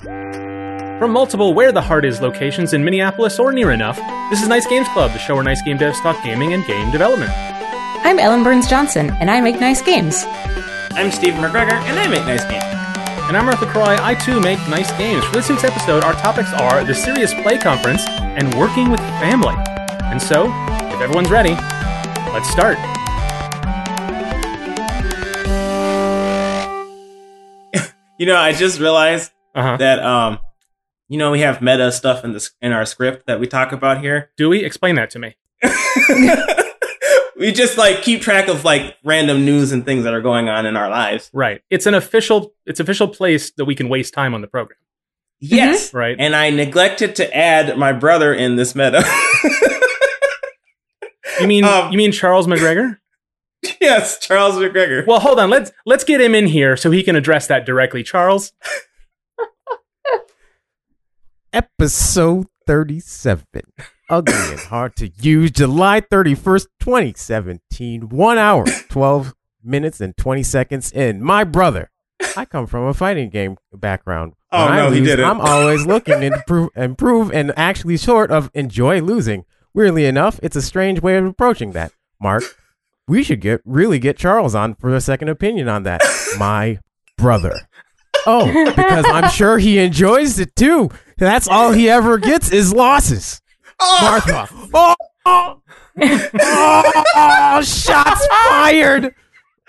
From multiple Where the Heart Is locations in Minneapolis or near enough, this is Nice Games Club, the show where nice game devs talk gaming and game development. I'm Ellen Burns Johnson, and I make nice games. I'm Steve McGregor, and I make nice games. And I'm Arthur Croy. I too make nice games. For this week's episode, our topics are the Serious Play Conference and working with family. And so, if everyone's ready, let's start. You know, I just realized Uh huh. that um, you know, we have meta stuff in this in our script that we talk about here. Do we explain that to me? we just like keep track of like random news and things that are going on in our lives. Right. It's an official. It's official place that we can waste time on the program. Yes. Right. And I neglected to add my brother in this meta. You mean Um, you mean Charles McGregor? yes, Charles McGregor. Well, hold on. Let's let's get him in here so he can address that directly. Charles. Episode 37. Ugly and hard to use. July 31st, 2017. One hour, 12 minutes, and 20 seconds in. My brother. I come from a fighting game background. Oh, When I no, he didn't. I'm always looking to improve, improve and actually short of enjoy losing. Weirdly enough, it's a strange way of approaching that. Mark, we should get really get Charles on for a second opinion on that. My brother. Oh, because I'm sure he enjoys it too. That's all he ever gets is losses. Oh. Martha. Oh, oh, oh, shots fired.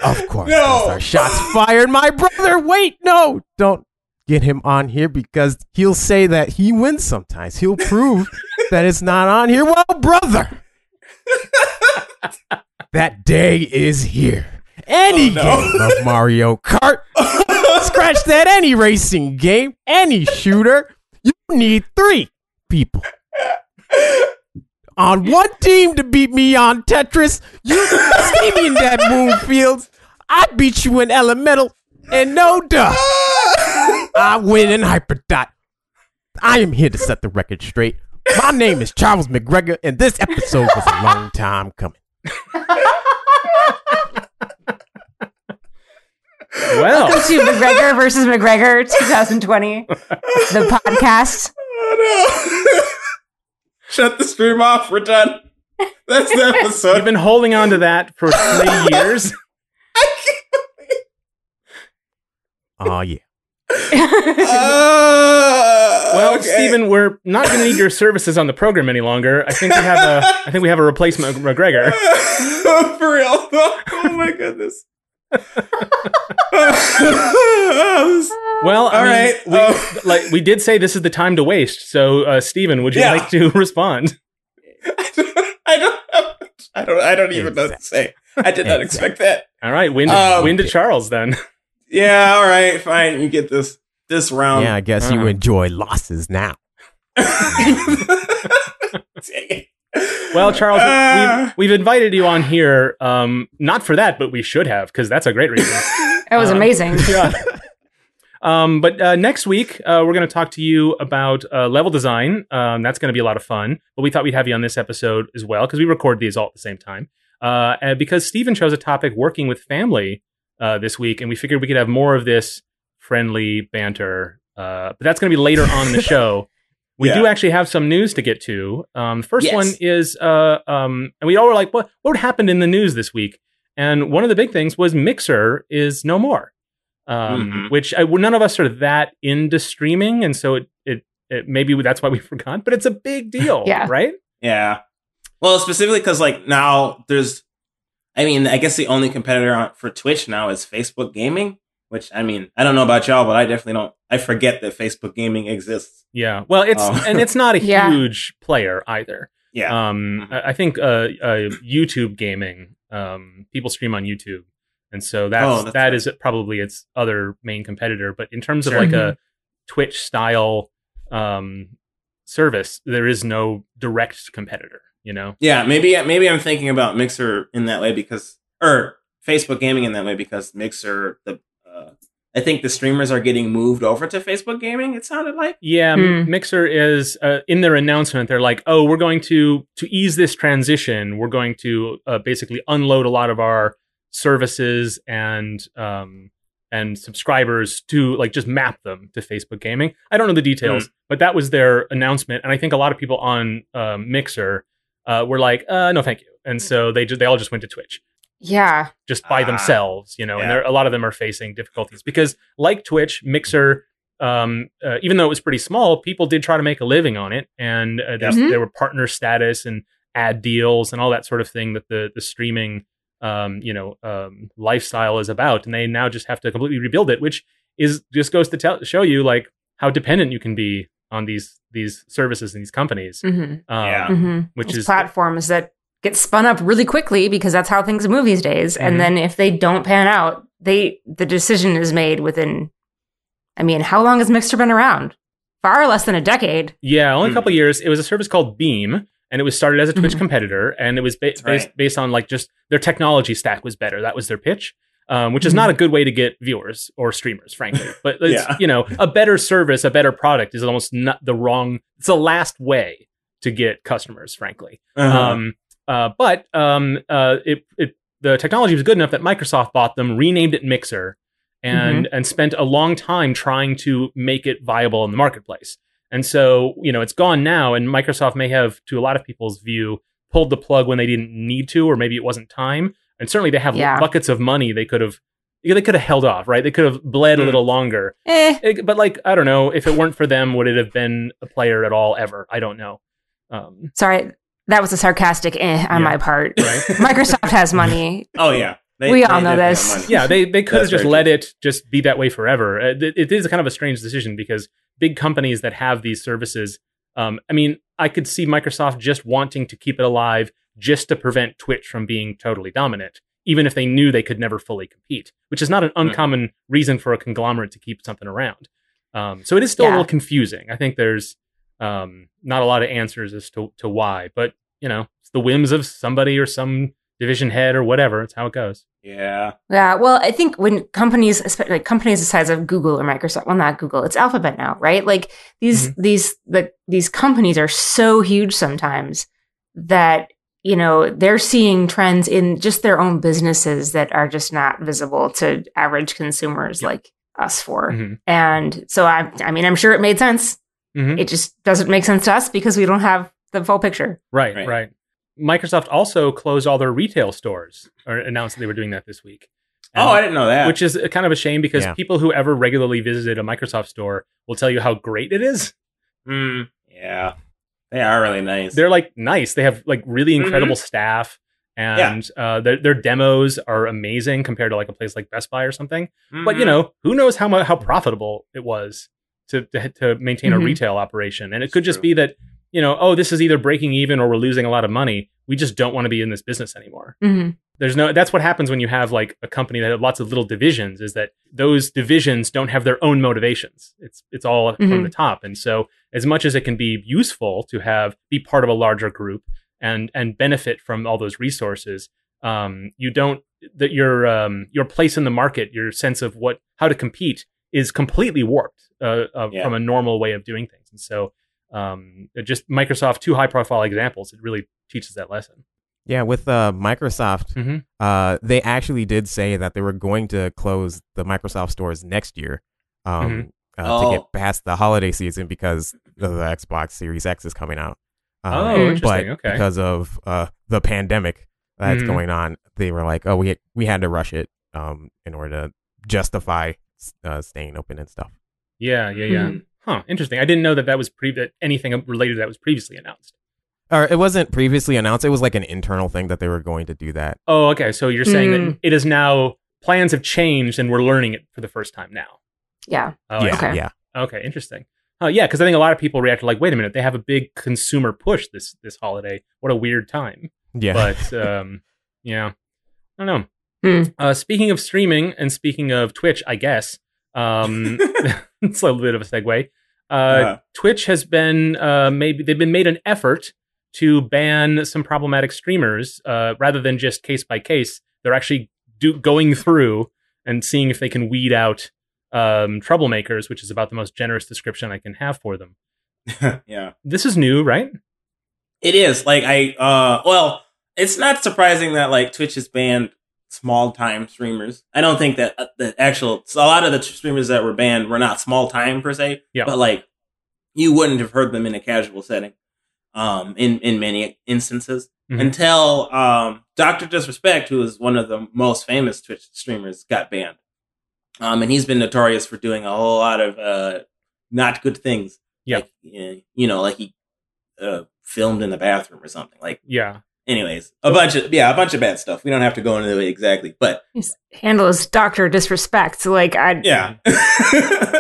Of course, No. shots fired. My brother, wait, no, don't get him on here because he'll say that he wins sometimes. He'll prove that it's not on here. Well, brother, that day is here. Any Oh, no. game of Mario Kart, scratch that, any racing game, any shooter, you need three people on one team to beat me on Tetris. You see me in that Moonfields. I beat you in Elemental, and no duh, I win in Hyperdot. I am here to set the record straight. My name is Charles McGregor, and this episode was a long time coming. Well, Welcome to McGregor versus McGregor 2020, the podcast. Oh, no. Shut the stream off. We're done. That's the episode. you've been holding on to that for three years. Oh yeah. Uh, Well, okay. Stephen, we're not going to need your services on the program any longer. I think we have a. I think we have a replacement McGregor. For real. Oh my goodness. Well, I mean, right, we, oh. like we did say, this is the time to waste. So, uh, Stephen, would you Yeah. like to respond? I don't. I don't. I don't even know what to say. I did not expect that. All right, win to, Um, win to Charles then. Yeah. All right. Fine. You get this. This round. Yeah, I guess you uh-uh. enjoy losses now. Well, Charles, Uh. we've, we've invited you on here, um, not for that, but we should have because that's a great reason. That was Um, amazing. yeah. Um, but uh, next week, uh, we're going to talk to you about uh, level design. Um, that's going to be a lot of fun. But we thought we'd have you on this episode as well because we record these all at the same time. Uh, and because Stephen chose a topic working with family uh, this week, and we figured we could have more of this friendly banter. Uh, but that's going to be later on in the show. We do actually have some news to get to. Um, the first Yes. one is, uh, um, and we all were like, "What? What happened in the news this week?" And one of the big things was Mixer is no more um, Mhm. which I, none of us are that into streaming, and so it, it, it maybe that's why we forgot. But it's a big deal, Yeah. right? Yeah. Well, specifically because like now there's, I mean, I guess the only competitor on, for Twitch now is Facebook Gaming. Which I mean, I don't know about y'all, but I definitely don't. I forget that Facebook Gaming exists. Yeah. Well, it's Oh. and it's not a Yeah. huge player either. Yeah. Um, Mhm. I I think uh, uh, YouTube gaming, um, people stream on YouTube, and so that's, Oh, that's that right. is probably its other main competitor. But in terms of Sure. like a Twitch style um, service, there is no direct competitor. You know. yeah. Maybe maybe I'm thinking about Mixer in that way because, or Facebook Gaming in that way because Mixer the. Uh, I think the streamers are getting moved over to Facebook Gaming. It sounded like. Yeah, M- Hmm. Mixer is uh, in their announcement. They're like, "Oh, we're going to to ease this transition. We're going to uh, basically unload a lot of our services and um, and subscribers to like just map them to Facebook Gaming. I don't know the details, but that was their announcement, and I think a lot of people on um, Mixer uh, were like, uh, "No, thank you," and so they just they all just went to Twitch Yeah. just by Ah, themselves, you know, and yeah. there, a lot of them are facing difficulties because, like Twitch, Mixer, um, uh, even though it was pretty small, people did try to make a living on it, and uh, there's- Mhm. there were partner status and ad deals and all that sort of thing that the the streaming, um, you know, um, lifestyle is about, and they now just have to completely rebuild it, which is just goes to tell show you like how dependent you can be on these these services and these companies, hmm um, Yeah. hmm which These is platforms that get spun up really quickly because that's how things move these days. Mhm. And then if they don't pan out, they the decision is made within. I mean, how long has Mixer been around? Far less than a decade. Yeah, only a Hmm. couple years. It was a service called Beam, and it was started as a Twitch Mhm. competitor, and it was ba- That's based based on like just their technology stack was better. That was their pitch, um, which is not a good way to get viewers or streamers, frankly. But it's, Yeah. you know, a better service, a better product is almost not the wrong. It's the last way to get customers, frankly. Uh-huh. Um, uh, but um, uh, it, it the technology was good enough that Microsoft bought them, renamed it Mixer, and and spent a long time trying to make it viable in the marketplace. And so you know it's gone now, and Microsoft may have, to a lot of people's view, pulled the plug when they didn't need to, or maybe it wasn't time. And certainly they have Yeah. buckets of money they could have. They could have held off, right? They could have bled a Hmm. little longer. Eh. It- but like, I don't know, if it weren't for them, would it have been a player at all ever? I don't know. Um, Sorry, that was a sarcastic eh on Yeah. my part. right? Microsoft has money. oh yeah, They- We they all know definitely this. money. yeah, they they could have That's just very let true. it just be that way forever. Uh, It, it is kind of a strange decision because big companies that have these services, um, I mean, I could see Microsoft just wanting to keep it alive just to prevent Twitch from being totally dominant, even if they knew they could never fully compete, which is not an uncommon reason for a conglomerate to keep something around. Um, so it is still a Yeah. little confusing. I think there's um, not a lot of answers as to, to why, but you know, it's the whims of somebody or some division head or whatever. It's how it goes. Yeah. Yeah, well, I think when companies, especially like companies the size of Google or Microsoft, well, not Google, it's Alphabet now, right? Like these, these, the, these companies are so huge sometimes that, you know, they're seeing trends in just their own businesses that are just not visible to average consumers Yeah. like us for. Mhm. And so I, I mean, I'm sure it made sense. Mhm. It just doesn't make sense to us because we don't have the full picture. Right, right, Right. Microsoft also closed all their retail stores or announced that they were doing that this week. Oh, I didn't know that. which is kind of a shame because Yeah. people who ever regularly visited a Microsoft store will tell you how great it is. Hmm. yeah, they are really nice. They're like nice. They have like really Mm-hmm. incredible staff and uh, their, their demos are amazing compared to like a place like Best Buy or something. But you Mhm. know, who knows how mu- how profitable it was to to, to maintain Mhm. a retail operation. And it It's could just true. be that, you know, oh, this is either breaking even or we're losing a lot of money. We just don't want to be in this business anymore. hmm there's no that's what happens when you have like a company that has lots of little divisions is that those divisions don't have their own motivations it's it's all from Mhm. the top and so as much as it can be useful to have be part of a larger group and and benefit from all those resources um you don't that your um your place in the market your sense of what how to compete is completely warped uh, uh, Yeah. from a normal way of doing things and so um just microsoft two high profile examples it really teaches that lesson Yeah, with uh, Microsoft, Mhm. uh, they actually did say that they were going to close the Microsoft stores next year um, uh, to Oh. get past the holiday season because the, the Xbox Series X is coming out. Um, oh interesting but okay because of uh, the pandemic that's Mhm. going on, they were like, "Oh, we had, we had to rush it um, in order to justify uh, staying open and stuff." Yeah, yeah, yeah. Mhm. Huh. Interesting. I didn't know that that was pre- that anything related to that was previously announced. Or it wasn't previously announced; it was like an internal thing that they were going to do that. Oh, okay. So you're saying Mm. that it is now plans have changed and we're learning it for the first time now. Yeah. Oh, yeah. Okay. yeah. Okay. Interesting. Oh, yeah. Because I think a lot of people reacted like, "Wait a minute, they have a big consumer push this this holiday. What a weird time." Yeah. But um, yeah, I don't know. Hmm. Uh, speaking of streaming and speaking of Twitch, I guess um, it's a little bit of a segue. Uh, Uh-huh. Twitch has been uh, maybe they've been made an effort to ban some problematic streamers uh, rather than just case by case. They're actually do, going through and seeing if they can weed out um, troublemakers, which is about the most generous description I can have for them. yeah, This is new, right? it is. Like I, uh, well, it's not surprising that like Twitch has banned small time streamers. I don't think that uh, the actual a lot of the streamers that were banned were not small time per se, Yeah. but like you wouldn't have heard them in a casual setting. Um, in in many instances, Mhm. until um Doctor Disrespect, who is one of the most famous Twitch streamers, got banned. Um, and he's been notorious for doing a whole lot of uh not good things. Yeah. Like, eh, you know, like he uh filmed in the bathroom or something. Like Yeah. Anyways, a bunch of yeah, a bunch of bad stuff. We don't have to go into it exactly, but His handle is Doctor Disrespect. So like I yeah,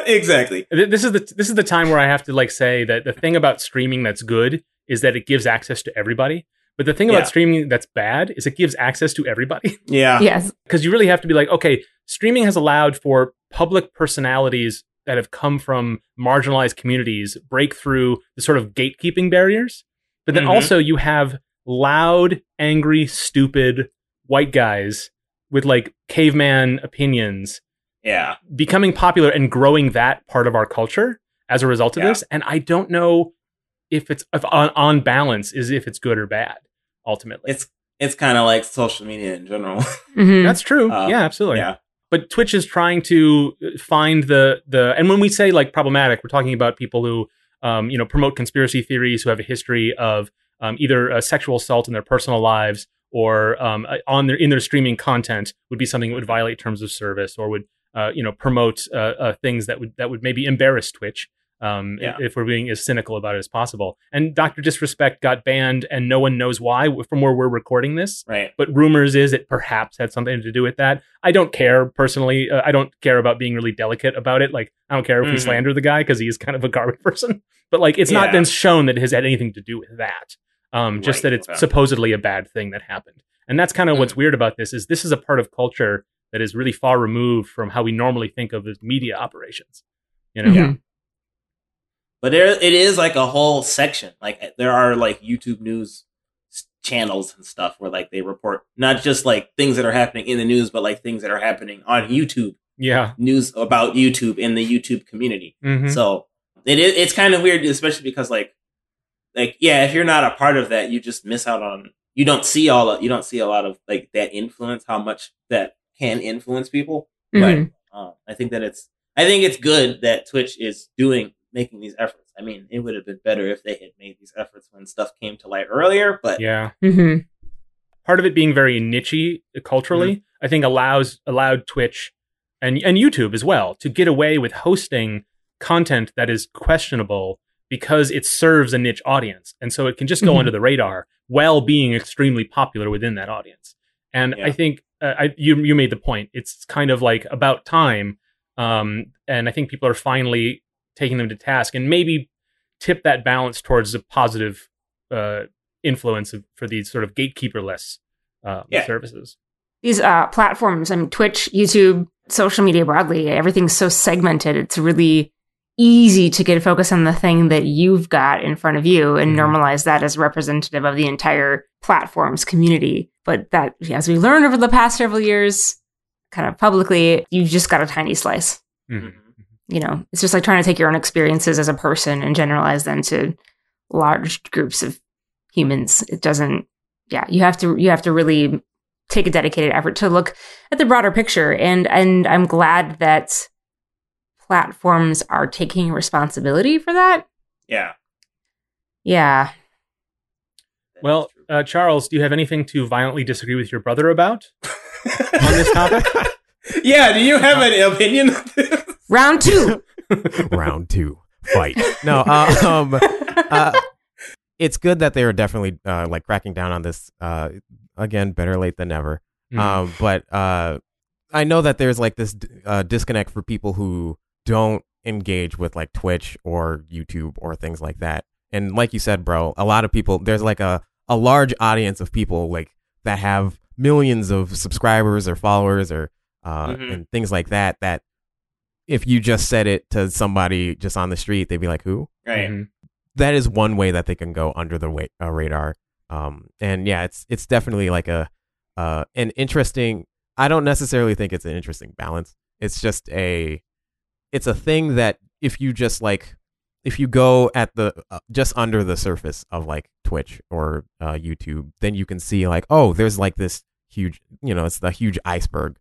exactly. This is the this is the time where I have to like say that the thing about streaming that's good is that it gives access to everybody. But the thing Yeah. about streaming that's bad is it gives access to everybody. Yeah, yes. because you really have to be like, okay, streaming has allowed for public personalities that have come from marginalized communities break through the sort of gatekeeping barriers. But then Mhm. also you have loud, angry, stupid white guys with like caveman opinions yeah, becoming popular and growing that part of our culture as a result of Yeah. this. And I don't know if it's if on, on balance is if it's good or bad ultimately. it's it's kind of like social media in general. Mhm. That's true. Uh, yeah, absolutely. yeah, but Twitch is trying to find the the and when we say like problematic, we're talking about people who um, you know promote conspiracy theories who have a history of um, either uh, sexual assault in their personal lives or um, uh, on their in their streaming content would be something that would violate terms of service or would uh, you know promote uh, uh, things that would that would maybe embarrass Twitch. Um, Yeah. if we're being as cynical about it as possible, and Doctor Disrespect got banned, and no one knows why from where we're recording this right. but rumors is it perhaps had something to do with that. I don't care personally. Uh, I don't care about being really delicate about it. Like I don't care if we Mhm. slander the guy because he is kind of a garbage person. But like it's not been shown that it has had anything to do with that. Um, just Right, that it's okay. supposedly a bad thing that happened. And that's kind of what's weird about this is this is a part of culture that is really far removed from how we normally think of as media operations. You know, Yeah. But there, it is like a whole section. Like there are like YouTube news channels and stuff where like they report not just like things that are happening in the news, but like things that are happening on YouTube, yeah, news about YouTube in the YouTube community. Mhm. So it is, it's kind of weird, especially because like, like yeah, if you're not a part of that, you just miss out on. You don't see all. Of, you don't see a lot of like that influence. How much that can influence people. Mhm. Um, I think that it's I think it's good that Twitch is doing making these efforts. I mean, it would have been better if they had made these efforts when stuff came to light earlier, but yeah. mm-hmm. part of it being very nichey culturally, Mm-hmm. I think allows allowed Twitch and and YouTube as well to get away with hosting content that is questionable because it serves a niche audience, and so it can just go Mhm. under the radar while being extremely popular within that audience. And Yeah. I think uh, I, you you made the point. It's kind of like about time, um, and I think people are finally taking them to task and maybe tip that balance towards a positive uh, influence of, for these sort of gatekeeperless uh, Yeah. services. These uh, platforms, I mean, Twitch, YouTube, social media broadly, everything's so segmented. It's really easy to get focused on the thing that you've got in front of you and Mhm. normalize that as representative of the entire platform's community. But that, as we learned over the past several years, kind of publicly, you've just got a tiny slice. Mhm. You know, it's just like trying to take your own experiences as a person and generalize them to large groups of humans. It doesn't, yeah, you have to, you have to really take a dedicated effort to look at the broader picture. And, and I'm glad that platforms are taking responsibility for that. yeah. Yeah. Well, uh, Charles, do you have anything to violently disagree with your brother about on this topic? yeah, do you have an opinion? of this? Round two. Round two, fight. No, uh, um, uh, it's good that they are definitely uh, like cracking down on this. Uh, again, better late than never. Mhm. Um, but uh, I know that there's like this uh, disconnect for people who don't engage with like Twitch or YouTube or things like that. And like you said, bro, a lot of people there's like a a large audience of people like that have millions of subscribers or followers or uh, Mhm. and things like that. That if you just said it to somebody just on the street, they'd be like, "Who?" right. Mhm. that is one way that they can go under the wa- uh, radar. Um, and yeah, it's it's definitely like a uh, an interesting. I don't necessarily think it's an interesting balance. It's just a it's a thing that if you just like if you go at the uh, just under the surface of like Twitch or uh, YouTube, then you can see like oh, there's like this huge, you know, it's the huge iceberg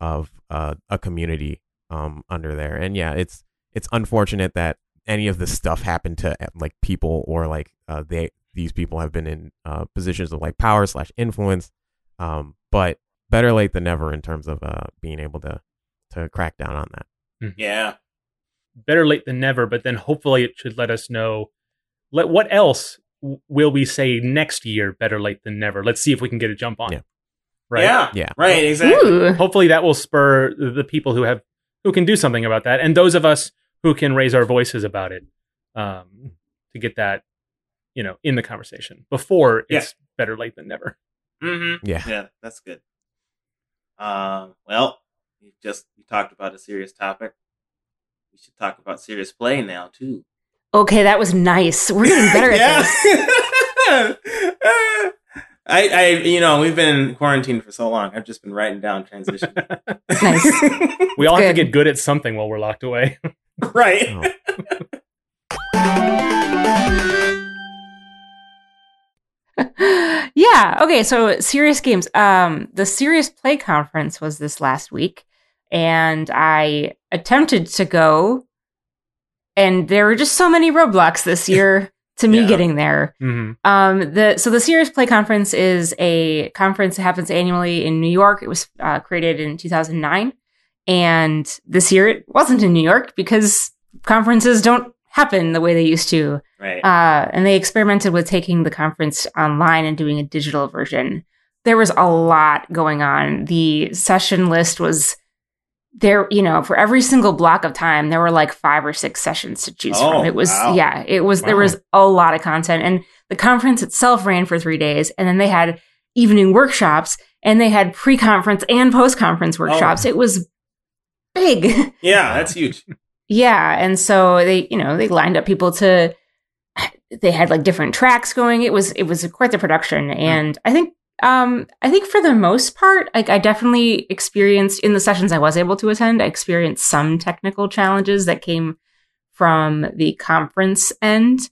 of uh, a community um, under there. And yeah, it's it's unfortunate that any of this stuff happened to uh, like people or like uh, they these people have been in uh, positions of like power slash influence. Um, but better late than never in terms of uh, being able to to crack down on that. Yeah. Better late than never, but then hopefully it should let us know. Let what else w- will we say next year? Better late than never. Let's see if we can get a jump on. Yeah. it. Right. Yeah. Yeah. Right. Exactly. Ooh. Hopefully that will spur the the people who have who can do something about that, and those of us who can raise our voices about it um, to get that you know in the conversation before Yeah. it's better late than never. Mm-hmm. Yeah. Yeah. That's good. Um. Well, we just we talked about a serious topic. We should talk about serious play now too. Okay, that was nice. We're getting better at this. I, I, you know, we've been in quarantine for so long. I've just been writing down transition. Nice. we all have to get good at something while we're locked away. right. Oh. yeah. Okay. So serious games. Um, the serious play conference was this last week, and I attempted to go, and there were just so many roadblocks this year to me Yeah. getting there. hmm Um, the so the Serious Play Conference is a conference that happens annually in New York. It was uh, created in 2009, and this year it wasn't in New York because conferences don't happen the way they used to. Right. Uh, and they experimented with taking the conference online and doing a digital version. There was a lot going on. The session list was there, you know, for every single block of time, there were like five or six sessions to choose Oh, from. It was, wow. yeah, it was, there was a lot of content. And the conference itself ran for three days. And then they had evening workshops and they had pre conference and post conference Oh. workshops. It was big. yeah, that's huge. Yeah, and so they, you know, they lined up people to they had like different tracks going. It was it was quite the production hmm. and I think um I think for the most part like I definitely experienced in the sessions I was able to attend, I experienced some technical challenges that came from the conference end.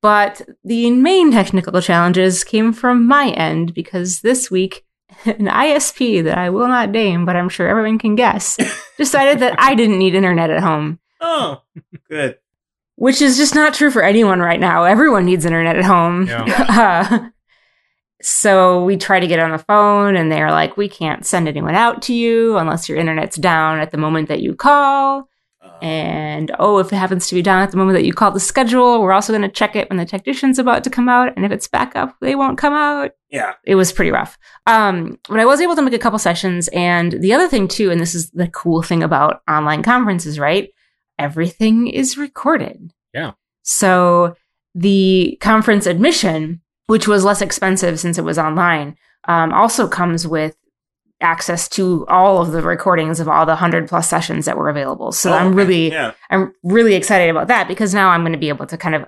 But the main technical challenges came from my end because this week an ISP that I will not name, but I'm sure everyone can guess, decided that I didn't need internet at home Oh, good. which is just not true for anyone right now. Everyone needs internet at home. Yeah. Uh, so we try to get on the phone, and they're like, "We can't send anyone out to you unless your internet's down at the moment that you call." Uh, And oh, if it happens to be down at the moment that you call the schedule, we're also going to check it when the technician's about to come out. And if it's back up, they won't come out yeah. it was pretty rough. Um, but I was able to make a couple sessions. And the other thing too, and this is the cool thing about online conferences, right? Everything is recorded. Yeah. So the conference admission, which was less expensive since it was online, um, also comes with access to all of the recordings of all the hundred plus sessions that were available. So Oh, I'm really, Yeah. I'm really excited about that because now I'm going to be able to kind of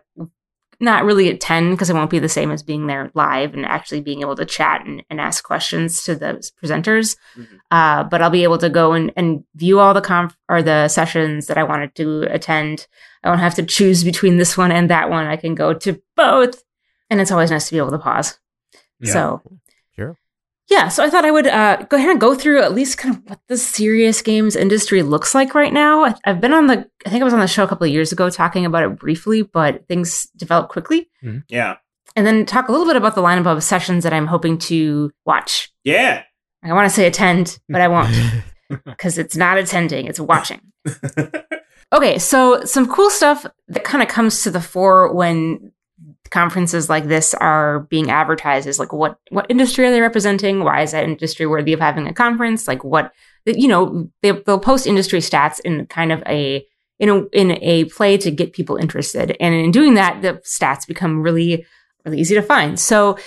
not really attend because it won't be the same as being there live and actually being able to chat and, and ask questions to the presenters. Mhm. Uh, but I'll be able to go and, and view all the conf or the sessions that I wanted to attend. I won't have to choose between this one and that one. I can go to both. And it's always nice to be able to pause. Yeah. So Sure. yeah, so I thought I would uh, go ahead and go through at least kind of what the serious games industry looks like right now. I- I've been on the, I think I was on the show a couple of years ago talking about it briefly, but things develop quickly. Yeah. And then talk a little bit about the lineup of sessions that I'm hoping to watch. Yeah. I want to say attend, but I won't because it's not attending, it's watching. Okay, so some cool stuff that kind of comes to the fore when conferences like this are being advertised is like what what industry are they representing? Why is that industry worthy of having a conference? Like what you know they, they'll post industry stats in kind of a in a in a play to get people interested, and in doing that, the stats become really really easy to find. So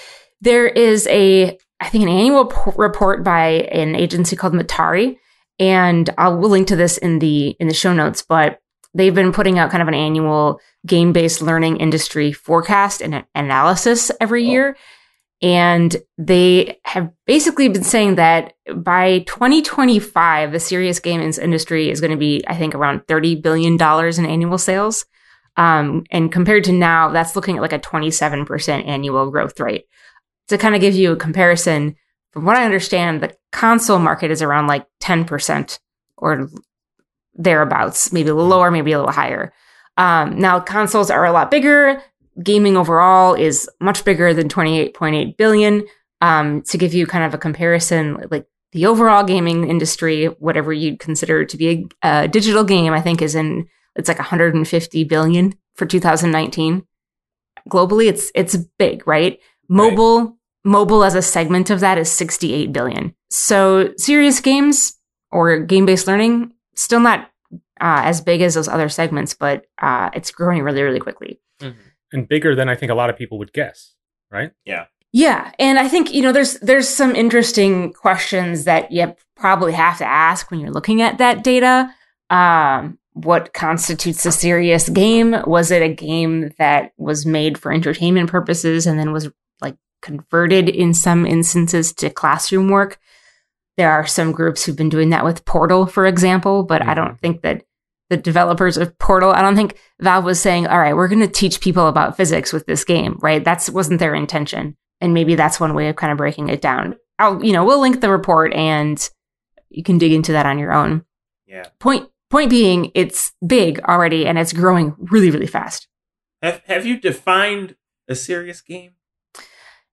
there is a I think an annual p- report by an agency called Metaari, and I'll link to this in the in the show notes. But they've been putting out kind of an annual game based learning industry forecast and analysis every year, and they have basically been saying that by 2025, the serious games industry is going to be, I think, around 30 billion dollars in annual sales. Um, and compared to now, that's looking at like a 27% annual growth rate. To kind of give you a comparison, from what I understand, the console market is around like 10% or thereabouts, maybe a little lower, maybe a little higher. Um, now, consoles are a lot bigger. Gaming overall is much bigger than 28.8 billion. Um, to give you kind of a comparison, like the overall gaming industry, whatever you'd consider to be a, a digital game, I think is in it's like 150 billion for 2019. Globally, it's it's big, right? Mobile right. mobile as a segment of that is 68 billion. So serious games or game based learning still not uh, as big as those other segments, but uh, it's growing really really quickly. Mm-hmm. And bigger than I think a lot of people would guess, right? Yeah. Yeah, and I think you know there's there's some interesting questions that you probably have to ask when you're looking at that data. Um, what constitutes a serious game? Was it a game that was made for entertainment purposes and then was like converted in some instances to classroom work? There are some groups who've been doing that with Portal, for example, but mm-hmm. I don't mm-hmm. think that the developers of Portal, I don't think Valve was saying, all right, we're going to teach people about physics with this game, right? That wasn't their intention. And maybe that's one way of kind of breaking it down. I'll, you know, we'll link the report and you can dig into that on your own. Yeah. Point Point being, it's big already and it's growing really, really fast. Have Have you defined a serious game?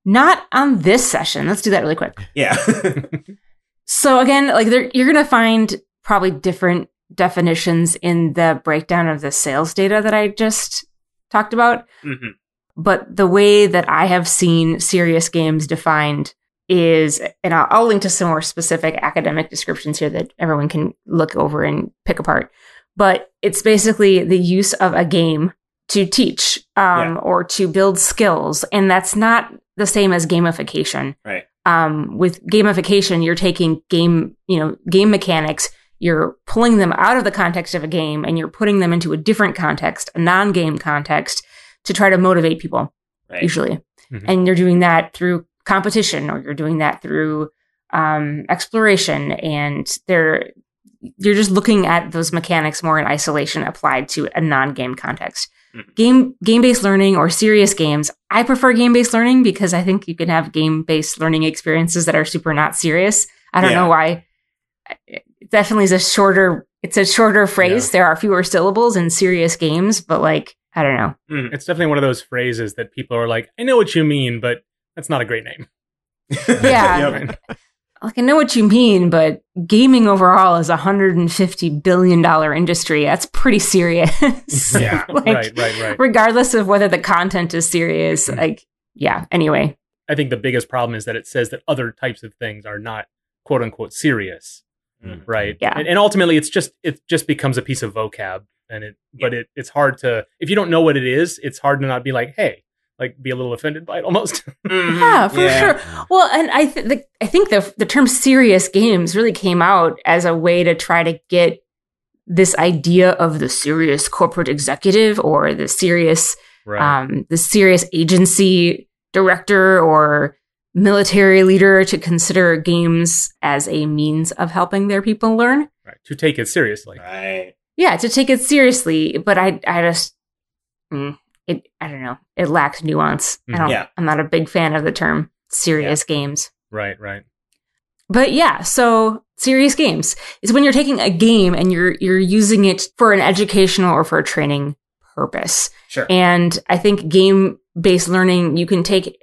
Not on this session. Let's do that really quick. Yeah. so again, like you're going to find probably different definitions in the breakdown of the sales data that I just talked about. Mm-hmm. But the way that I have seen serious games defined is, and I'll, I'll, link to some more specific academic descriptions here that everyone can look over and pick apart. But it's basically the use of a game to teach um, yeah. or to build skills, and that's not the same as gamification. Right. Um, with gamification, you're taking game, you know, game mechanics, you're pulling them out of the context of a game, and you're putting them into a different context, a non-game context, to try to motivate people. Right. Usually, mm-hmm. and you're doing that through competition or you're doing that through um, exploration and they're you're just looking at those mechanics more in isolation applied to a non-game context mm-hmm. game game-based learning or serious games i prefer game-based learning because i think you can have game-based learning experiences that are super not serious i don't yeah. know why it definitely is a shorter it's a shorter phrase yeah. there are fewer syllables in serious games but like i don't know mm, it's definitely one of those phrases that people are like i know what you mean but that's not a great name. Yeah. Like I know what you mean, but gaming overall is a hundred and fifty billion dollar industry. That's pretty serious. yeah, like, right, right, right. Regardless of whether the content is serious, mm-hmm. like yeah. Anyway, I think the biggest problem is that it says that other types of things are not quote unquote serious, mm-hmm. right? Yeah, and, and, ultimately, it's just it just becomes a piece of vocab, and it yeah. but it it's hard to if you don't know what it is, it's hard to not be like, hey, like be a little offended by it almost. mm-hmm. Yeah, for yeah. sure. Well, and I th- the, I think the the term serious games really came out as a way to try to get this idea of the serious corporate executive or the serious right. um, the serious agency director or military leader to consider games as a means of helping their people learn. Right. To take it seriously. Right. Yeah, to take it seriously. But I I just mm, it I don't know, it lacks nuance. Mm-hmm. I don't yeah. I'm not a big fan of the term serious yeah. games. Right, right. But yeah, so serious games is when you're taking a game and you're you're using it for an educational or for a training purpose. Sure. And I think game based learning you can take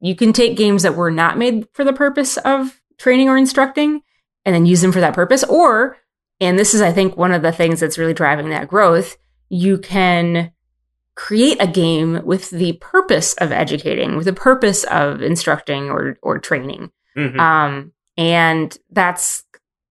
you can take games that were not made for the purpose of training or instructing and then use them for that purpose or and this is I think one of the things that's really driving that growth, you can create a game with the purpose of educating, with the purpose of instructing or or training. Mm-hmm. Um, and that's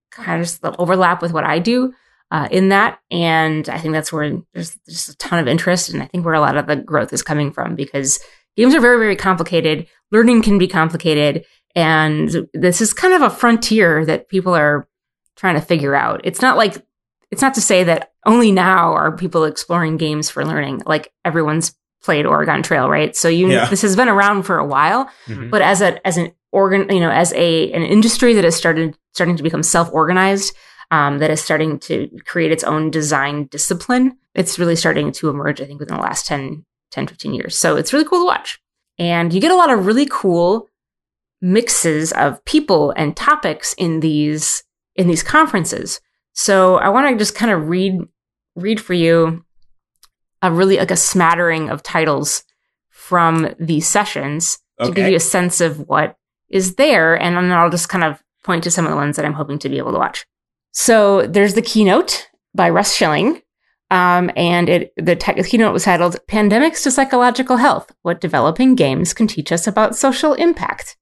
kind of just the overlap with what I do uh, in that. And I think that's where there's just a ton of interest, and I think where a lot of the growth is coming from because games are very very complicated. Learning can be complicated, and this is kind of a frontier that people are trying to figure out. It's not like it's not to say that only now are people exploring games for learning. Like everyone's played Oregon Trail, right? So you yeah. this has been around for a while, mm-hmm. but as a as an organ, you know, as a an industry that has started starting to become self organized, um, that is starting to create its own design discipline. It's really starting to emerge, I think, within the last 10, 10, 15 years. So it's really cool to watch. And you get a lot of really cool mixes of people and topics in these in these conferences. So I want to just kind of read read for you a really like a smattering of titles from these sessions to give you a sense of what is there, and then I'll just kind of point to some of the ones that I'm hoping to be able to watch. So there's the keynote by Russ Shilling, um, and it the te- keynote was titled "Pandemics to Psychological Health: What Developing Games Can Teach Us About Social Impact."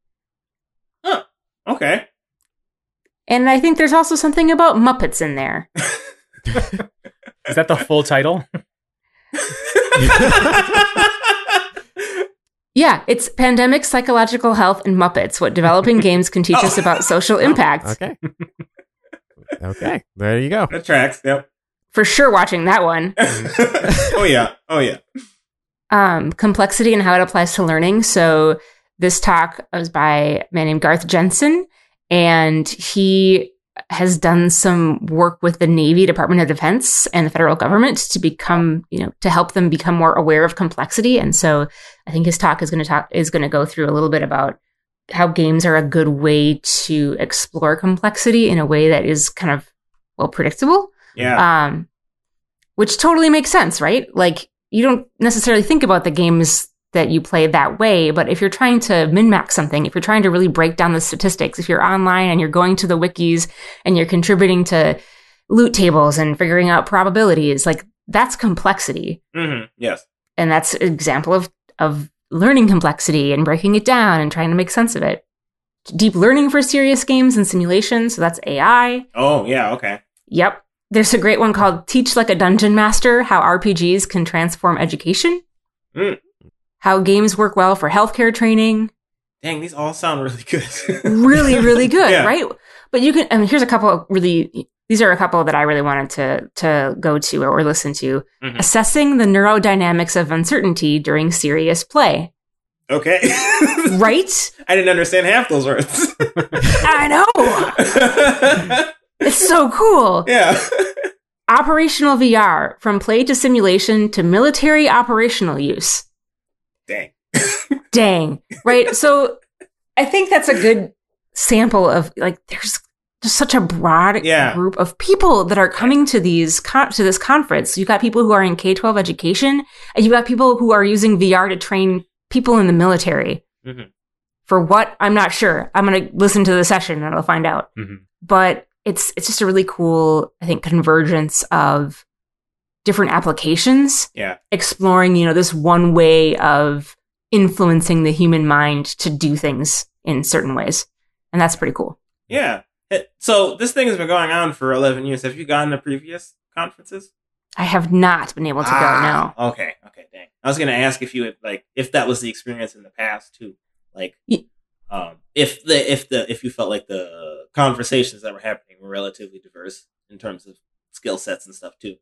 Okay. And I think there's also something about Muppets in there. Is that the full title? Yeah, it's Pandemic Psychological Health, and Muppets: What Developing Games Can Teach Us Oh. About Social Impact. Okay. okay. There you go. that tracks. Yep. For sure, watching that one. oh yeah. Oh yeah. um, complexity and how it applies to learning. So this talk was by a man named Garth Jensen, and he has done some work with the Navy, Department of Defense, and the federal government to become, you know, to help them become more aware of complexity. And so I think his talk is going to talk is going to go through a little bit about how games are a good way to explore complexity in a way that is kind of well predictable Yeah. um, which totally makes sense, right? Like you don't necessarily think about the games that you play that way, but if you're trying to min max something, if you're trying to really break down the statistics, if you're online and you're going to the wikis and you're contributing to loot tables and figuring out probabilities, like that's complexity, hmm Yes. and that's an example of of learning complexity and breaking it down and trying to make sense of it. Deep learning for serious games and simulations, so that's AI. Oh yeah. Okay. Yep. There's a great one called Teach Like a Dungeon Master How RPGs Can Transform Education. Mm. How games work well for healthcare training. Dang, these all sound really good. Really, really good, Yeah. right? But you can, I mean, here's a couple of really, these are a couple that I really wanted to, to go to or listen to. Mhm. Assessing the neurodynamics of uncertainty during serious play. Okay. Right? I didn't understand half those words. I know. It's so cool. yeah. Operational VR from play to simulation to military operational use. Dang. dang right so i think that's a good sample of like there's just such a broad Yeah. group of people that are coming to these con- to this conference you've got people who are in k-12 education and you've got people who are using vr to train people in the military Mhm. for what i'm not sure i'm going to listen to the session and i'll find out Mhm. but it's it's just a really cool i think convergence of different applications Yeah. exploring, you know, this one way of influencing the human mind to do things in certain ways. And that's pretty cool. Yeah. So this thing has been going on for 11 years. Have you gone to previous conferences? I have not been able to go now. Ah, Okay. Okay. Dang. I was gonna ask if you had like if that was the experience in the past too. Like, Ye- um, if the if the if you felt like the conversations that were happening were relatively diverse in terms of skill sets and stuff too.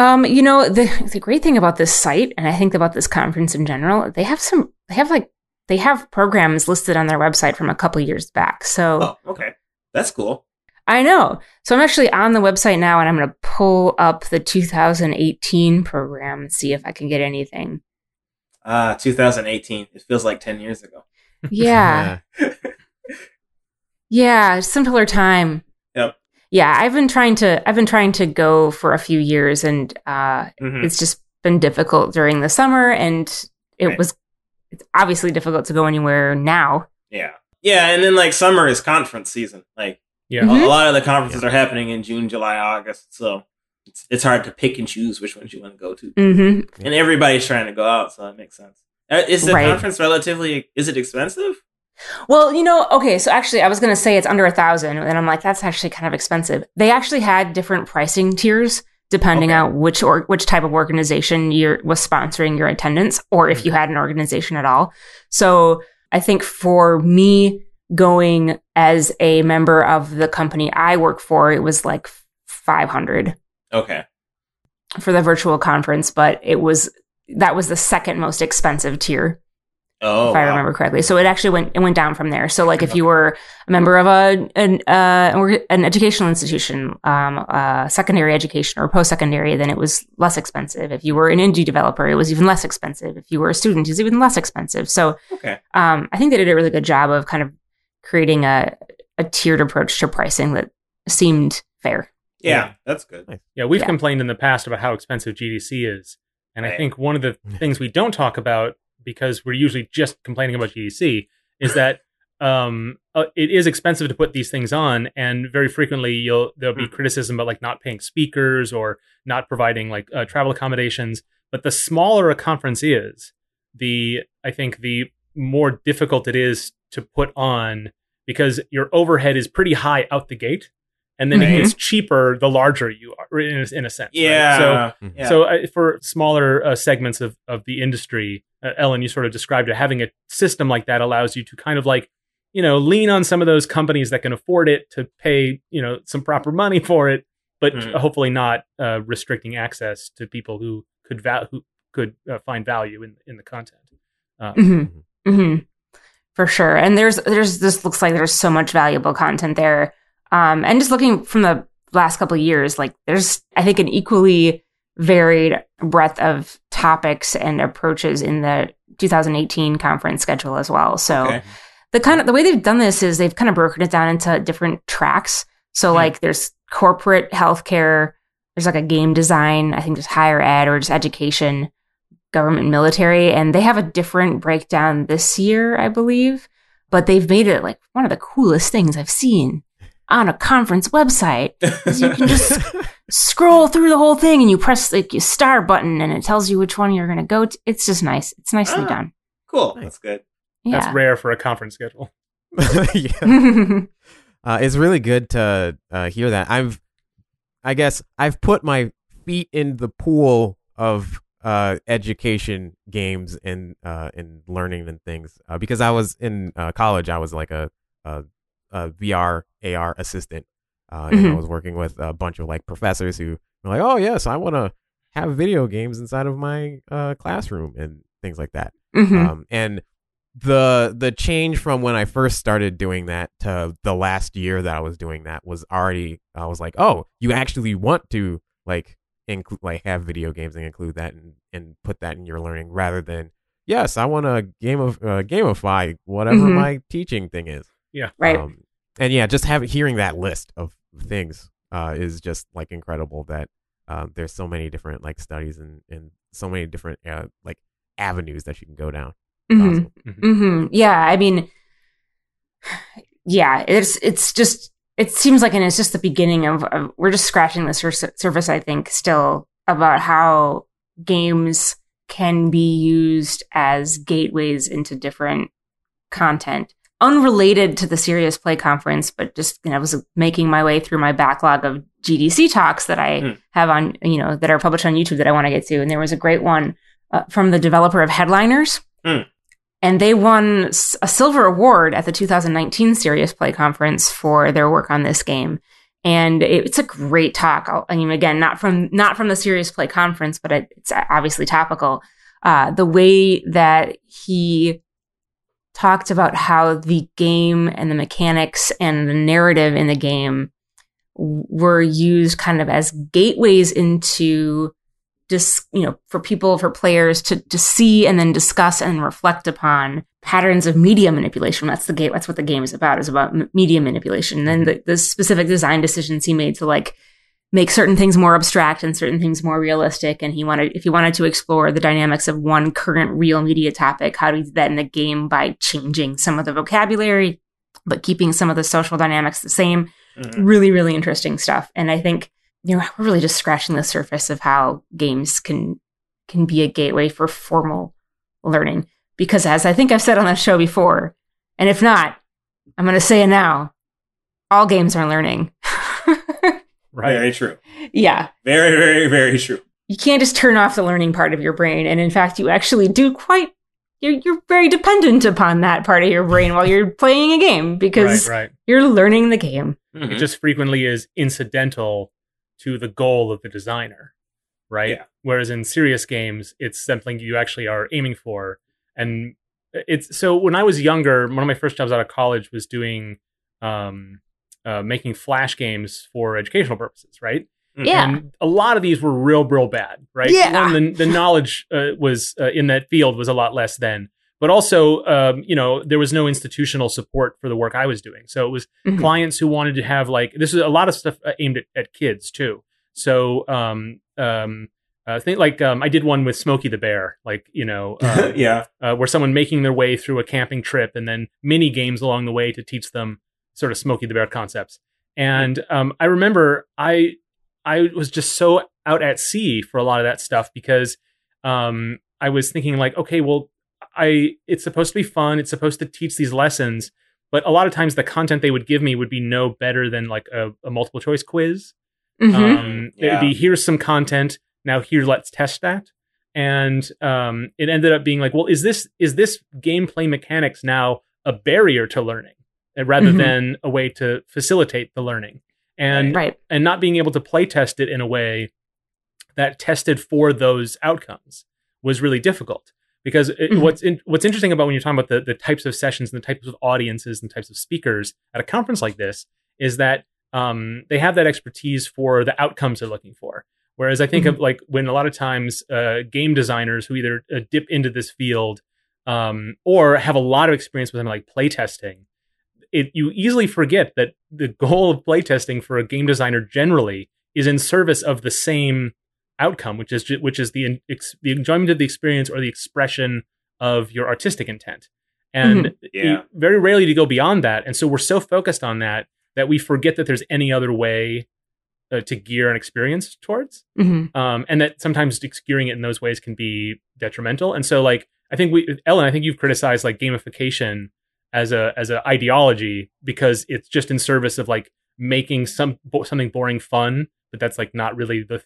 Um, you know, the the great thing about this site, and I think about this conference in general, they have some they have like they have programs listed on their website from a couple years back. So Oh, okay. That's cool. I know. So I'm actually on the website now and I'm gonna pull up the 2018 program and see if I can get anything. Ah, 2018. It feels like 10 years ago. Yeah. Yeah, simpler time. Yep. Yeah, I've been trying to I've been trying to go for a few years and uh Mhm. it's just been difficult during the summer and it Right. was it's obviously difficult to go anywhere now. Yeah. Yeah, and then like summer is conference season. Like Yeah. a- Mhm. a, lot of the conferences are happening in June, July, August. So it's, it's hard to pick and choose which ones you want to go to. mm-hmm. And everybody's trying to go out, so that makes sense. Uh, Is the Right. conference relatively? Is it expensive? Well, you know, okay, so actually I was going to say it's under a 1000 and I'm like that's actually kind of expensive. They actually had different pricing tiers depending Okay. on which or which type of organization you was sponsoring your attendance or if you mm-hmm. had an organization at all. So, I think for me going as a member of the company I work for, it was like 500 Okay. for the virtual conference, but it was that was the second most expensive tier Oh, if I wow. remember correctly. So it actually went it went down from there. So like if you were a member of a an uh, an educational institution, um, uh, secondary education or post secondary, then it was less expensive. If you were an indie developer, it was even less expensive. If you were a student, it was even less expensive. So Okay. um, I think they did a really good job of kind of creating a a tiered approach to pricing that seemed fair. Yeah, Yeah. that's good. Yeah, we've Yeah. complained in the past about how expensive GDC is. And I think one of the things we don't talk about because we're usually just complaining about GDC is that um, uh, it is expensive to put these things on, and very frequently you'll there'll be Hmm. criticism about like not paying speakers or not providing like uh, travel accommodations. But the smaller a conference is, the I think the more difficult it is to put on because your overhead is pretty high out the gate, and then Mhm. it gets cheaper the larger you are in a, in a sense. right? Yeah. So yeah. so uh, for smaller uh, segments of, of the industry, uh, Ellen, you sort of described it. Having a system like that allows you to kind of like, you know, lean on some of those companies that can afford it to pay, you know, some proper money for it, but Mhm. hopefully not uh, restricting access to people who could val- who could uh, find value in in the content. Uh, hmm hmm For sure. And there's there's this looks like there's so much valuable content there. Um, and just looking from the last couple of years, like there's I think an equally varied breadth of topics and approaches in the 2018 conference schedule as well. So Okay. the kind of the way they've done this is they've kind of broken it down into different tracks. So Hmm. like there's corporate healthcare, there's like a game design, I think there's higher ed or just education, government military, and they have a different breakdown this year, I believe. But they've made it like one of the coolest things I've seen on a conference website. you can just scroll through the whole thing and you press like your star button and it tells you which one you're gonna go to. It's just nice. It's nicely Ah. done. cool. That's good. That's rare for a conference schedule. yeah. Uh, it's really good to uh, hear that. I've, I guess, I've put my feet in the pool of uh, education games and uh, and learning and things uh, because I was in uh, college. I was like a, a, a VR AR assistant, uh, and I Mhm. was working with a bunch of like professors who were like, "Oh yes, I want to have video games inside of my uh, classroom and things like that." Mhm. um, and the the change from when I first started doing that to the last year that I was doing that was already I was like, oh, you actually want to like include like have video games and include that and, and put that in your learning rather than yes, I want to game of uh, gamify whatever Mhm. my teaching thing is. Yeah, right. Um, and yeah, just having hearing that list of things uh, is just like incredible that um, there's so many different like studies and, and so many different uh, like avenues that you can go down. It's Mhm. awesome. hmm Yeah, I mean, yeah, it's it's just it seems like, and it's just the beginning of, of we're just scratching the sur- surface. I think still about how games can be used as gateways into different content unrelated to the serious play conference but just you know, i was making my way through my backlog of gdc talks that i Hmm. have on you know that are published on youtube that i want to get to. And there was a great one uh, from the developer of headliners. Hmm. and they won a silver award at the 2019 serious play conference for their work on this game. And it- it's a great talk. I'll- i mean again not from not from the serious play conference but it, it's obviously topical. Uh, the way that he talked about how the game and the mechanics and the narrative in the game were used kind of as gateways into just you know for people for players to to see and then discuss and reflect upon patterns of media manipulation. That's the game that's what the game is about is about m- media manipulation. And then mm-hmm. the, the specific design decisions he made to like make certain things more abstract and certain things more realistic. And he wanted if he wanted to explore the dynamics of one current real media topic how do we do that in the game by changing some of the vocabulary but keeping some of the social dynamics the same? Mhm. really really interesting stuff. And i think you know we're really just scratching the surface of how games can can be a gateway for formal learning. Because as i think i've said on the show before and if not i'm going to say it now all games are learning Right. Very true. yeah Very, very, very true. you can't just turn off the learning part of your brain and in fact you actually do quite you're, you're very dependent upon that part of your brain while you're playing a game because Right. Right. you're learning the game Mhm. It just frequently is incidental to the goal of the designer, right? Yeah. Whereas in serious games, it's something you actually are aiming for. And it's so when I was younger, one of my first jobs out of college was doing um, uh, making flash games for educational purposes, right? Mhm. Yeah. And a lot of these were real, real bad, right? Yeah. One, the, the knowledge uh, was uh, in that field was a lot less then. but also um, you know there was no institutional support for the work I was doing. So it was Mhm. clients who wanted to have like this is a lot of stuff uh, aimed at, at kids too. So um um I think like um, I did one with Smokey the Bear, like you know, uh, yeah. uh, where someone making their way through a camping trip and then mini games along the way to teach them sort of Smokey the Bear concepts. And um, I remember I I was just so out at sea for a lot of that stuff because um, I was thinking like, okay, well, I it's supposed to be fun. It's supposed to teach these lessons, but a lot of times the content they would give me would be no better than like a, a multiple choice quiz. Mhm. Um, It Yeah. would be here's some content. Now here, let's test that. And um, it ended up being like, well, is this is this gameplay mechanics now a barrier to learning, rather Mhm. than a way to facilitate the learning? And right. and not being able to play test it in a way that tested for those outcomes was really difficult because it, Mhm. what's in, what's interesting about when you're talking about the, the types of sessions and the types of audiences and types of speakers at a conference like this is that um, they have that expertise for the outcomes they're looking for whereas i think of like when a lot of times uh, game designers who either uh, dip into this field um, or have a lot of experience with something like playtesting it you easily forget that the goal of playtesting for a game designer generally is in service of the same outcome, which is which is the ex, the enjoyment of the experience or the expression of your artistic intent. And Yeah. you- very rarely do you go beyond that. And so we're so focused on that that we forget that there's any other way uh, to gear an experience towards hmm um, and that sometimes gearing it in those ways can be detrimental. And so, like, I think we, Ellen, I think you've criticized like gamification as a as an ideology because it's just in service of like making some bo- something boring fun, but that's like not really the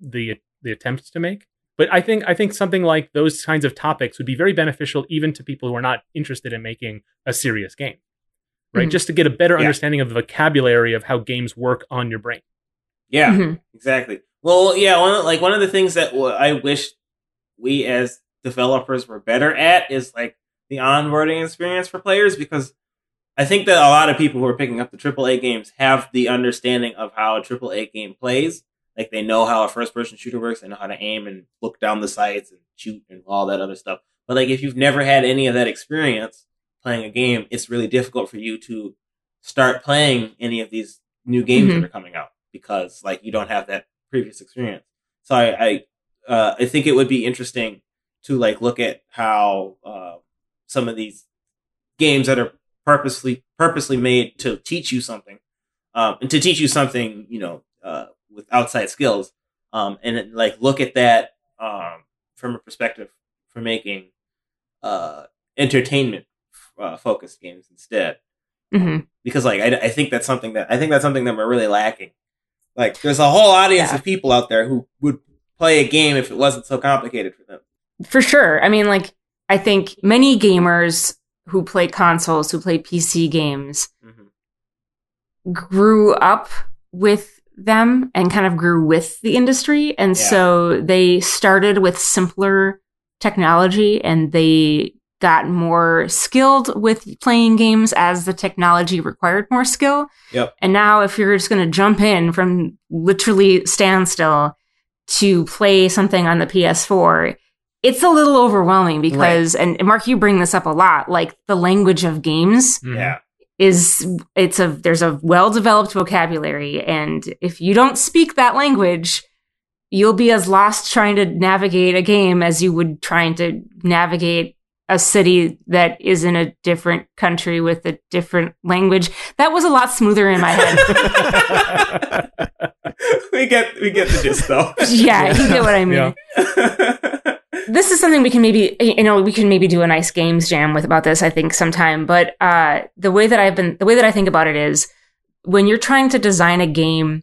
the the attempt to make. But I think I think something like those kinds of topics would be very beneficial even to people who are not interested in making a serious game, right? Mhm. Just to get a better Yeah. understanding of the vocabulary of how games work on your brain. Yeah. Mhm. Exactly. Well, yeah, one of, like one of the things that w- I wish we as developers were better at is like the onboarding experience for players because I think that a lot of people who are picking up the AAA games have the understanding of how a AAA game plays. Like they know how a first person shooter works, they know how to aim and look down the sights and shoot and all that other stuff. But like if you've never had any of that experience playing a game, it's really difficult for you to start playing any of these new games Mhm. that are coming out because like you don't have that previous experience. So I I, uh, I think it would be interesting to like look at how uh, some of these games that are purposely purposely made to teach you something um, and to teach you something you know uh, with outside skills um, and it, like look at that um, from a perspective for making uh, entertainment uh, focused games instead hmm because like I, I think that's something that I think that's something that we're really lacking. Like there's a whole audience Yeah. of people out there who would play a game if it wasn't so complicated for them. For sure. I mean, like, I think many gamers who play consoles, who play PC games, Mm-hmm. grew up with them and kind of grew with the industry. And Yeah. so they started with simpler technology and they got more skilled with playing games as the technology required more skill. Yep. And now if you're just going to jump in from literally standstill to play something on the PS4, it's a little overwhelming because and Mark you bring this up a lot like the language of games Mhm. Yeah, is it's a there's a well-developed vocabulary and if you don't speak that language you'll be as lost trying to navigate a game as you would trying to navigate a city that is in a different country with a different language that was a lot smoother in my head we get we get the gist though. yeah you get what i mean Yeah. this is something we can maybe you know we can maybe do a nice games jam with about this i think sometime. But uh the way that i've been the way that i think about it is when you're trying to design a game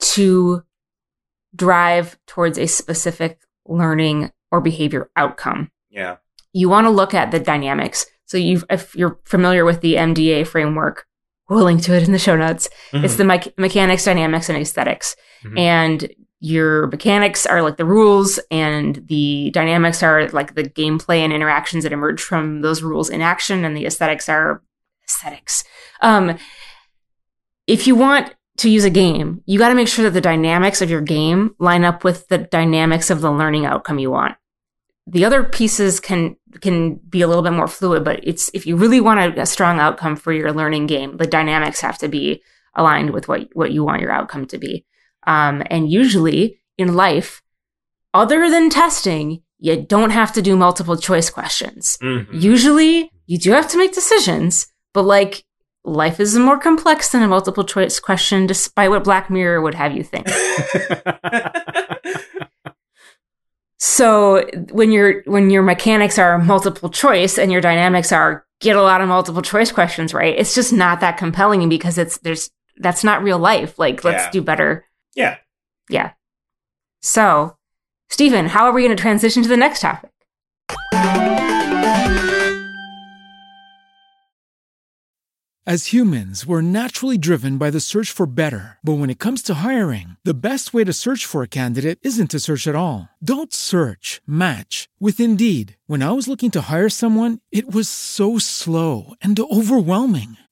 to drive towards a specific learning or behavior outcome yeah, you want to look at the dynamics. So you if you're familiar with the mda framework we'll link to it in the show notes. It's the me- mechanics dynamics and aesthetics. Mhm. and your mechanics are like the rules and the dynamics are like the gameplay and interactions that emerge from those rules in action and the aesthetics are aesthetics um if you want to use a game you got to make sure that the dynamics of your game line up with the dynamics of the learning outcome you want the other pieces can can be a little bit more fluid, but it's if you really want a, a strong outcome for your learning game, the dynamics have to be aligned with what what you want your outcome to be. Um, and usually in life, other than testing, you don't have to do multiple choice questions. Mhm. Usually, you do have to make decisions, but like life is more complex than a multiple choice question, despite what Black Mirror would have you think. So when your when your mechanics are multiple choice and your dynamics are get a lot of multiple choice questions right, it's just not that compelling because it's there's that's not real life. Like let's Yeah. do better. Yeah. Yeah. So, Stephen, how are we going to transition to the next topic? As humans, we're naturally driven by the search for better. But when it comes to hiring, the best way to search for a candidate isn't to search at all. Don't search, match with Indeed. When I was looking to hire someone, it was so slow and overwhelming.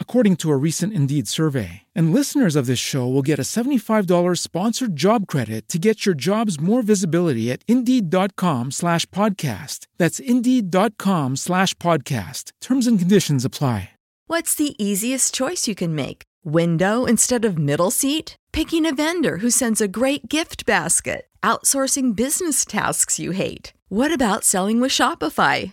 according to a recent Indeed survey. And listeners of this show will get a $75 sponsored job credit to get your jobs more visibility at Indeed.com slash podcast. That's Indeed.com slash podcast. Terms and conditions apply. What's the easiest choice you can make? Window instead of middle seat? Picking a vendor who sends a great gift basket? Outsourcing business tasks you hate? What about selling with Shopify?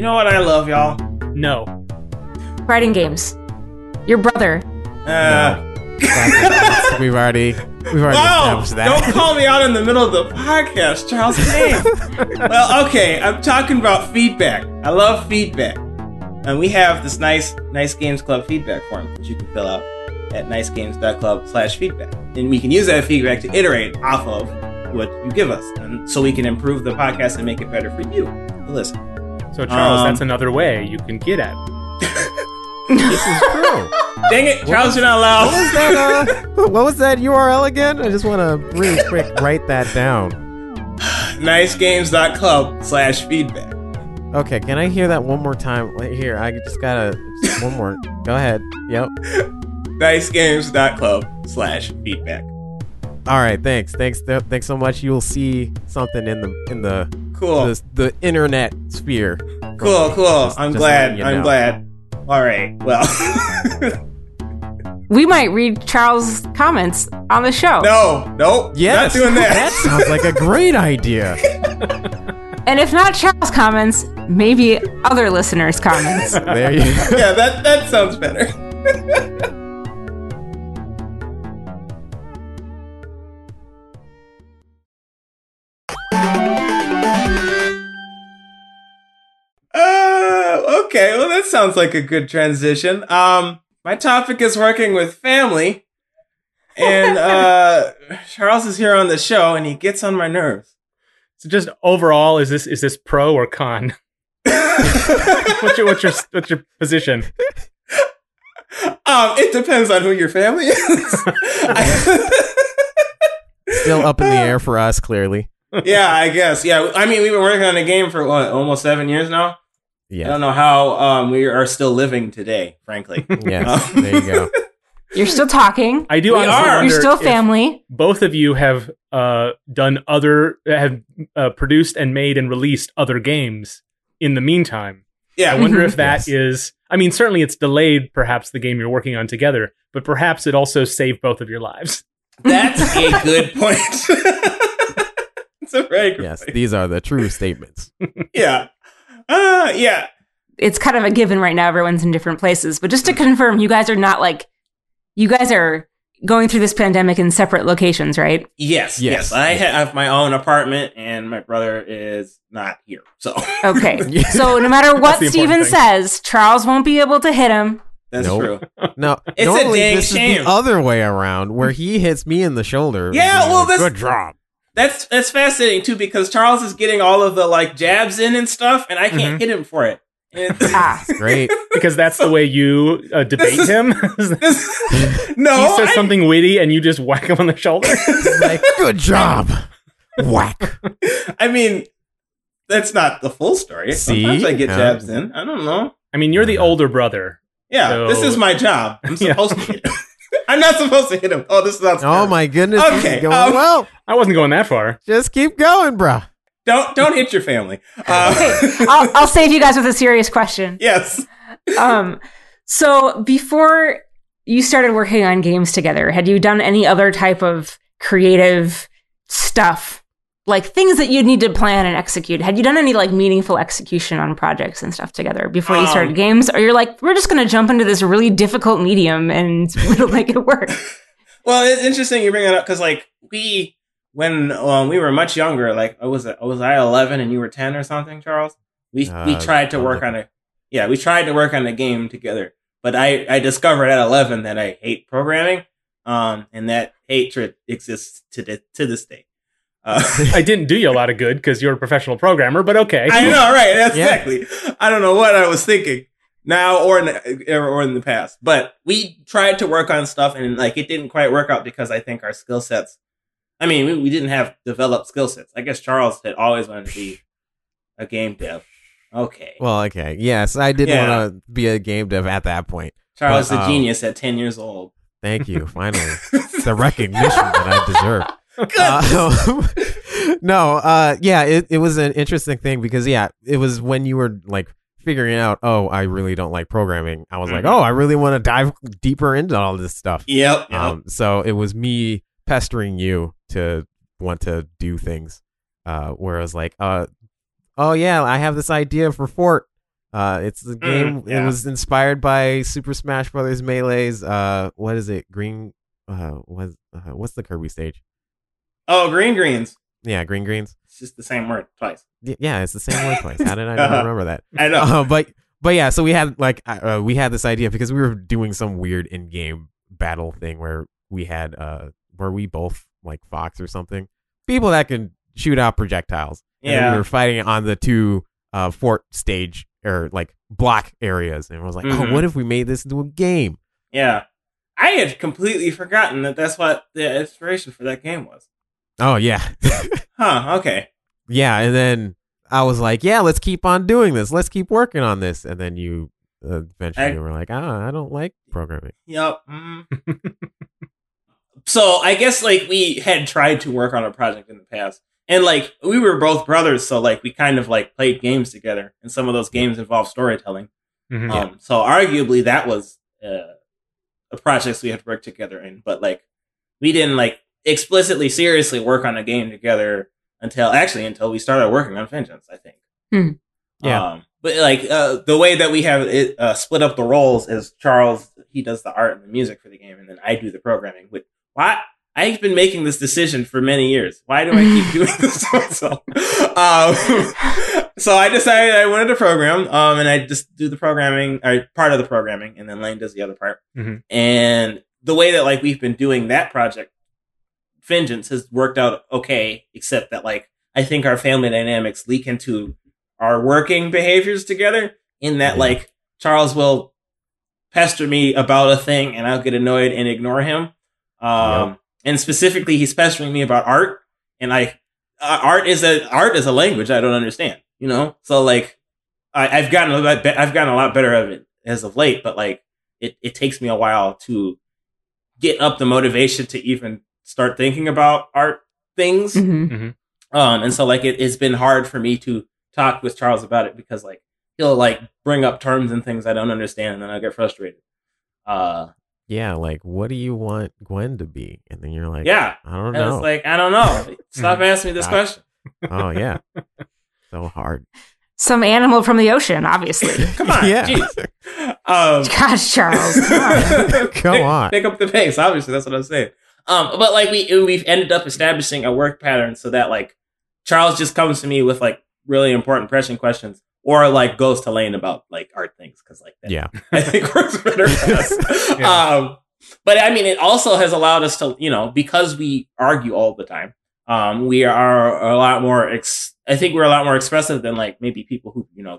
You know what I love, y'all? no. Writing games. Your brother. Uh, we've already we've already wow! established that. Don't call me out in the middle of the podcast, Charles. Hey. well, okay. I'm talking about feedback. I love feedback, and we have this nice, nice games club feedback form that you can fill out at nicegames.club slash feedback. and we can use that feedback to iterate off of what you give us, and so we can improve the podcast and make it better for you to listen. So Charles, Um, that's another way you can get at. this is true. Dang it, Charles, you're not What was allowed. that? Uh, what was that URL again? I just want to really quick write that down. nicegames.club slash feedback. Okay, can I hear that one more time? Wait, Here, I just gotta just one more. Go ahead. Yep. nicegames.club slash feedback. All right. Thanks. Thanks. Th- thanks so much. You'll see something in the in the Cool. the, the internet sphere. Cool, cool. Just- I'm just glad. letting you I'm glad. All right. Well, We might read Charles' comments on the show. no, nope. Yes, Not doing that. That sounds like a great idea. And if not Charles' comments, maybe other listeners' comments. There you. yeah, that that sounds better. sounds like a good transition. Um, my topic is working with family, and uh, Charles is here on the show, and he gets on my nerves. So just overall, is this is this pro or con? what's your what's your what's your position? Um, it depends on who your family is. Still up in the air for us, clearly. yeah, I guess. Yeah, I mean, we've been working on the game for what, almost seven years now. I don't know how um, we are still living today, frankly. Yes. Um, There you go. You're still talking. I do We honestly are. You're still family. Both of you have uh, done other have uh, produced and made and released other games in the meantime. Yeah. I wonder if that Yes. is. I mean, certainly it's delayed, perhaps the game you're working on together, but perhaps it also saved both of your lives. that's a good point. it's a very good Yes. point. These are the true statements. Yeah. Uh, yeah. It's kind of a given right now. Everyone's in different places. But just to confirm, you guys are not like, you guys are going through this pandemic in separate locations, right? Yes, Yes. yes. I have my own apartment, and my brother is not here. So Okay. so no matter what Steven thing. says, Charles won't be able to hit him. that's Nope. true. No, It's a normally dang this shame. is the other way around, where he hits me in the shoulder. Yeah, well, he's like, that's- good job. That's that's fascinating too because Charles is getting all of the like jabs in and stuff, and I can't Mhm. hit him for it. And Ah. Great. Because that's the way you uh, debate is- him. this- no, he says I- something witty and you just whack him on the shoulder. like, good job. Whack. I mean, that's not the full story. See? Sometimes I get Huh? jabs in. I don't know. I mean, you're the older brother. Yeah, So- this is my job. I'm Yeah. supposed to hit him. I'm not supposed to hit him. Oh, this is not. Oh my goodness. Okay, going um, well. I wasn't going that far. Just keep going, bro. Don't don't hit your family. Uh, I'll, I'll save you guys with a serious question. yes. Um, so before you started working on games together, had you done any other type of creative stuff? Like things that you'd need to plan and execute. Had you done any like meaningful execution on projects and stuff together before you started Um, games? Or you're like, we're just gonna jump into this really difficult medium and we'll make it work. Well, it's interesting you bring that up because like we when um, we were much younger, like I was was I eleven and you were ten or something, Charles? We we Uh, tried to work on a yeah we tried to work on a game together, but I I discovered at eleven that I hate programming, um, and that hatred exists to the, to this day. Uh, I didn't do you a lot of good because you're a professional programmer, but okay. I know, right? That's Yeah. exactly. I don't know what I was thinking now or in the, or in the past, but we tried to work on stuff and like it didn't quite work out because I think our skill sets. I mean, we, we didn't have developed skill sets. I guess Charles had always wanted to be a game dev. Okay, Well, okay. Yes, I didn't Yeah. want to be a game dev at that point. Charles but, the um, genius at ten years old. Thank you. Finally, the recognition that I deserve. Uh, no, uh, yeah, it, it was an interesting thing because yeah, it was when you were like figuring out, oh, I really don't like programming. I was like, Mhm. oh, I really want to dive deeper into all this stuff. Yep. yep. Um, so it was me pestering you to want to do things. Uh, where I was like, uh, oh yeah, I have this idea for Fort. Uh, it's the game. yeah. It was inspired by Super Smash Brothers Melee's. Uh, what is it? Green. Uh, what? Uh, what's the Kirby stage? Oh, green greens. Yeah, Green Greens. It's just the same word twice. Y- Yeah, it's the same word twice. How did I not Uh-huh. remember that? I know. Uh, but but yeah, so we had like uh, uh, we had this idea because we were doing some weird in-game battle thing where we had uh were we both like Fox or something people that can shoot out projectiles. And then Yeah. we were fighting on the two uh fort stage or like block areas, and I was like, Mhm. oh, what if we made this into a game? yeah. I had completely forgotten that that's what the inspiration for that game was. Oh yeah, Huh. Okay. yeah, and then I was like, yeah, let's keep on doing this. Let's keep working on this, and then you. Uh, eventually, I- were like, ah, I don't like programming. Yep. mm. so I guess like we had tried to work on a project in the past, and like we were both brothers, so like we kind of like played games together, and some of those games involve storytelling. Mhm. Um, so arguably that was uh, a project we had worked together in, but like we didn't like explicitly seriously work on a game together until actually until we started working on Vengeance. I think. Hmm. Yeah. Um, but like uh, the way that we have it uh, split up the roles is Charles he does the art and the music for the game, and then I do the programming. With why I've been making this decision for many years. Why do I keep doing this to myself? Um, so I decided I wanted to program, um, and I just do the programming, or part of the programming, and then Lane does the other part. Mhm. And the way that like we've been doing that project, Vengeance has worked out okay, except that like I think our family dynamics leak into our working behaviors together. In that, Yeah. like Charles will pester me about a thing, and I'll get annoyed and ignore him. Um, and specifically, he's pestering me about art, and I uh, art is a art is a language I don't understand. You know, so like I, I've gotten a lot. Be- I've gotten a lot better of it as of late, but like it, it takes me a while to get up the motivation to even start thinking about art things. Mhm. Um, and so like it, it's been hard for me to talk with Charles about it because like he'll like bring up terms and things I don't understand, and then I get frustrated. Uh, Yeah, like what do you want Gwen to be? And then you're like, yeah, I don't and know. it's like I don't know. Stop asking me this question. oh yeah, so hard. Some animal from the ocean, obviously. Come on, Yeah. jeez. Um, Gosh, Charles. come on. Come pick, on. pick up the pace. Obviously, that's what I'm saying. Um, but like we we've ended up establishing a work pattern so that like Charles just comes to me with like really important pressing questions, or like goes to Lane about like art things because like that Yeah, I think works better for us. Yeah. Um, but I mean, it also has allowed us to, you know, because we argue all the time, um, we are a lot more, ex- I think we're a lot more expressive than like maybe people who, you know,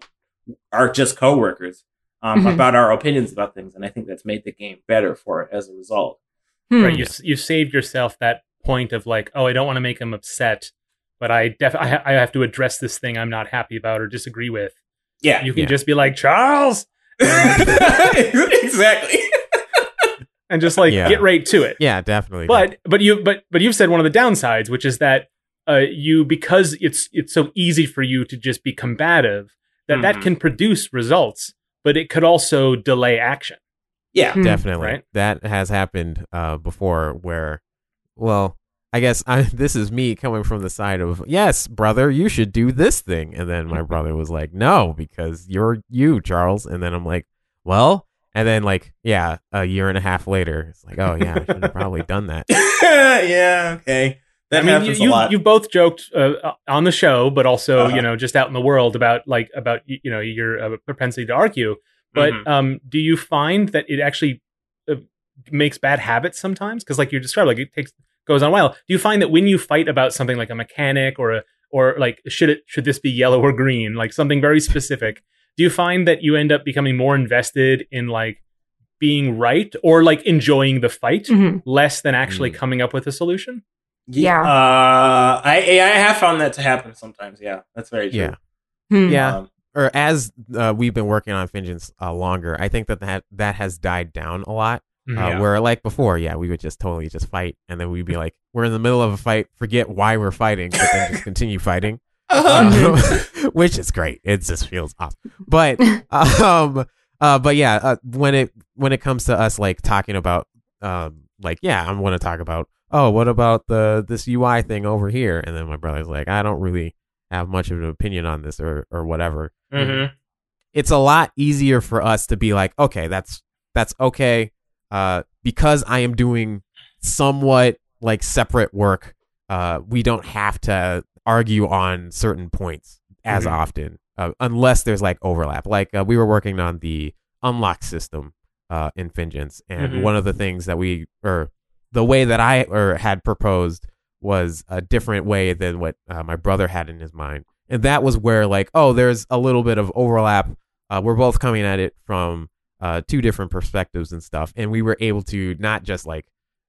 are just coworkers, um, Mhm. about our opinions about things. And I think that's made the game better for it as a result. Hmm. right you you saved yourself that point of like oh i don't want to make him upset but i def I, ha- I have to address this thing i'm not happy about or disagree with Yeah. you can Yeah. just be like charles exactly. and just like Yeah. get right to it yeah, definitely. but but you but but you've said one of the downsides which is that uh, you because it's it's so easy for you to just be combative that that Mhm. can produce results but it could also delay action Yeah. Hmm. definitely Right? that has happened uh, before. Where, well, I guess I, this is me coming from the side of yes, brother, you should do this thing, and then my brother was like, no, because you're you, Charles, and then I'm like, well. And then, like, yeah, a year and a half later, it's like, oh yeah, I should have probably done that. yeah. Okay. That I mean, happens you, a lot. You, you both joked uh, on the show, but also Uh-huh. you know just out in the world about like about you know your uh, propensity to argue. But Mhm. um, do you find that it actually uh, makes bad habits sometimes? Because like you described, like it takes goes on a while. Do you find that when you fight about something like a mechanic or a or like should it should this be yellow or green, like something very specific? Do you find that you end up becoming more invested in like being right or like enjoying the fight Mhm. less than actually Mm. coming up with a solution? Yeah. Uh, I I have found that to happen sometimes. Yeah, that's very true. Yeah, Hmm. yeah. Um, or as uh, we've been working on Vengeance uh, longer, I think that, that that has died down a lot. Uh, Yeah. Where like before, yeah, we would just totally just fight, and then we'd be like, we're in the middle of a fight, forget why we're fighting, but then just continue fighting, Uh-huh. uh, which is great. It just feels awesome. But um, uh, but yeah, uh, when it when it comes to us like talking about um, like yeah, I'm going to talk about oh, what about the this UI thing over here, and then my brother's like, I don't really have much of an opinion on this or or whatever mhm. it's a lot easier for us to be like, okay, that's that's okay, uh, because I am doing somewhat like separate work. Uh, we don't have to argue on certain points as Mhm. often, uh, unless there's like overlap. Like uh, we were working on the unlock system uh, in Vengeance, and Mhm. one of the things that we or the way that I or had proposed was a different way than what uh, my brother had in his mind. And that was where like, oh, there's a little bit of overlap. Uh, we're both coming at it from uh, two different perspectives and stuff, and we were able to not just like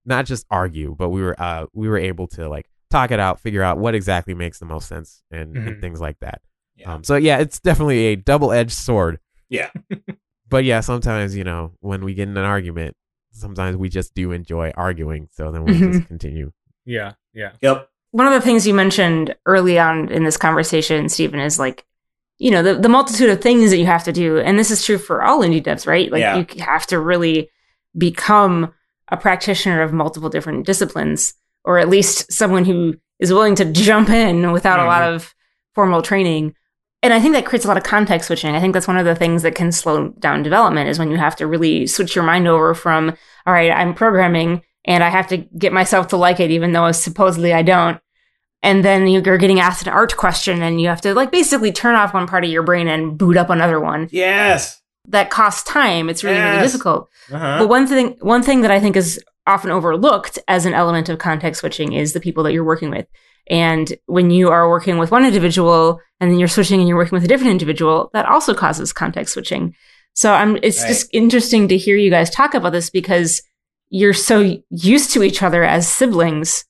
not just argue, but we were uh, we were able to like talk it out, figure out what exactly makes the most sense, and, and Mhm. things like that. Yeah. Um, so yeah, it's definitely a double edged sword. Yeah. but yeah, sometimes you know when we get in an argument, sometimes we just do enjoy arguing, so then we just continue. Yeah, yeah. Yep. One of the things you mentioned early on in this conversation, Stephen, is like, you know, the, the multitude of things that you have to do. And this is true for all indie devs, right? Like Yeah. you have to really become a practitioner of multiple different disciplines, or at least someone who is willing to jump in without a lot mm-hmm. of formal training. And I think that creates a lot of context switching. I think that's one of the things that can slow down development is when you have to really switch your mind over from, all right, I'm programming and I have to get myself to like it, even though supposedly I don't. and then you're getting asked an art question and you have to like basically turn off one part of your brain and boot up another one Yes. that costs time it's really really difficult Uh-huh. but one thing one thing that i think is often overlooked as an element of context switching is the people that you're working with and when you are working with one individual and then you're switching and you're working with a different individual that also causes context switching so i'm it's Right. just interesting to hear you guys talk about this because you're so used to each other as siblings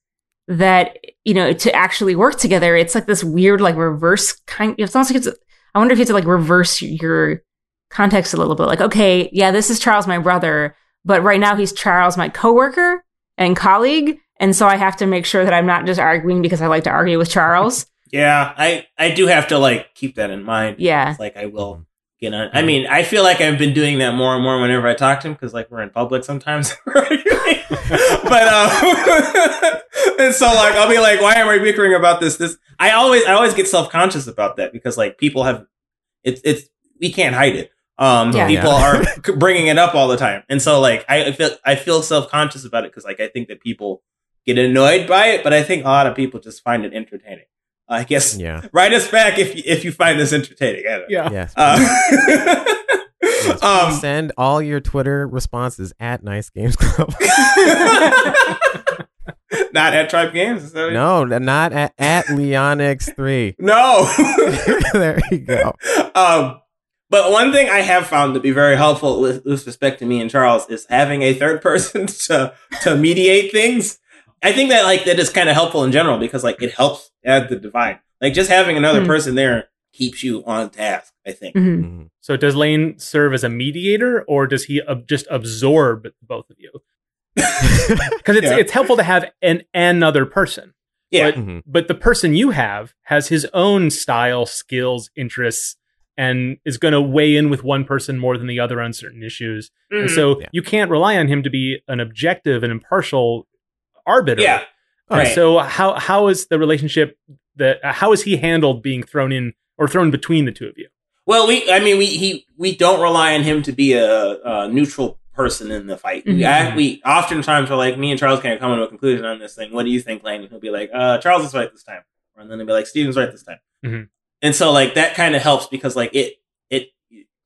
that you know to actually work together it's like this weird like reverse kind it's almost like it's i wonder if you have to like reverse your context a little bit. Like okay yeah this is charles my brother but right now he's charles my coworker and colleague and so i have to make sure that i'm not just arguing because i like to argue with charles. Yeah, I I do have to like keep that in mind. yeah. It's like I will get on. I mean, I feel like I've been doing that more and more whenever I talk to him because like we're in public sometimes. but um, and so like I'll be like, why am I bickering about this? This I always I always get self conscious about that because like people have it's it's we can't hide it. Um, Yeah. people Yeah. are bringing it up all the time, and so like I I feel I feel self conscious about it because like I think that people get annoyed by it, but I think a lot of people just find it entertaining. I guess Yeah. write us back if you, if you find this entertaining. I. Yeah. Yes. Uh, Yes, um, send all your Twitter responses at Nice Games Club. not at Tribe Games. Is that what- no, not at, at Leonix3. No. there you go. um, but one thing I have found to be very helpful with, with respect to me and Charles is having a third person to to mediate things. I think that like that is kind of helpful in general because like it helps add the divide. Like just having another Hmm. person there keeps you on task. I think. Mhm. Mhm. So does Lane serve as a mediator, or does he ab- just absorb both of you? Because it's Yeah. it's helpful to have an another person, Yeah. But- Mhm. but the person you have has his own style, skills, interests, and is going to weigh in with one person more than the other on certain issues. And Mhm. so Yeah. you can't rely on him to be an objective and impartial arbiter. yeah. Right. So how how is the relationship that how is he handled being thrown in or thrown between the two of you? Well, we, I mean, we he we don't rely on him to be a, a neutral person in the fight. We, Mhm. act, we oftentimes are like, me and Charles can't come to a conclusion on this thing. What do you think, Lane? And he'll be like, uh, Charles is right this time, and then he'll be like, Steven's right this time. Mhm. And so, like that kind of helps because like it it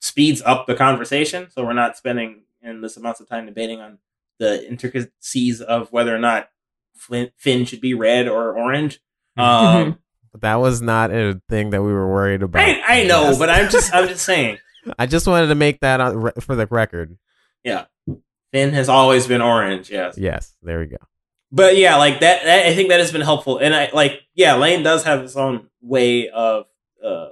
speeds up the conversation, so we're not spending endless amounts of time debating on the intricacies of whether or not Flint, Finn should be red or orange. Um, But that was not a thing that we were worried about. I, I know, but I'm just I'm just saying. I just wanted to make that on, for the record. Yeah, Finn has always been orange, yes. Yes, there we go. But yeah, like that, that I think that has been helpful. And I like yeah, Lane does have his own way of uh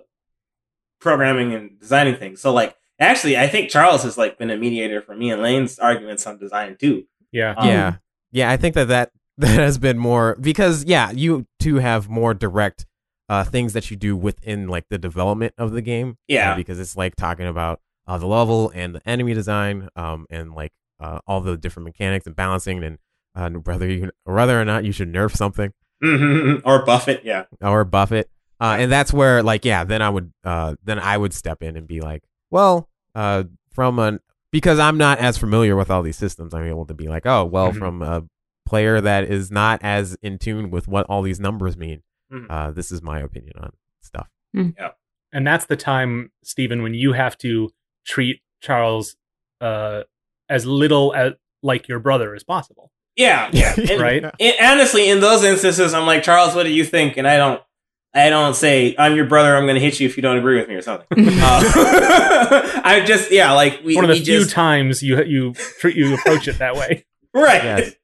programming and designing things. So like actually I think Charles has like been a mediator for me and Lane's arguments on design too. Yeah. Um, yeah, yeah. I think that that that has been more because yeah, you two have more direct uh, things that you do within like the development of the game. Yeah. uh, because it's like talking about uh, the level and the enemy design, um, and like uh, all the different mechanics and balancing, and uh, whether you whether or not you should nerf something or buff it. yeah. or buff it. Uh, and that's where like yeah, then I would uh, then I would step in and be like, well, uh, from an because I'm not as familiar with all these systems, I'm able to be like, oh, well, Mhm. from a player that is not as in tune with what all these numbers mean, Mhm. uh, this is my opinion on stuff. Yeah, And that's the time, Stephen, when you have to treat Charles uh, as little as like your brother as possible. Yeah, yeah. And- Right? and honestly, in those instances, I'm like, Charles, what do you think? And I don't I don't say, I'm your brother, I'm gonna hit you if you don't agree with me or something. uh, I just yeah, like we, One of the we few just times you you treat you approach it that way. right. Yes.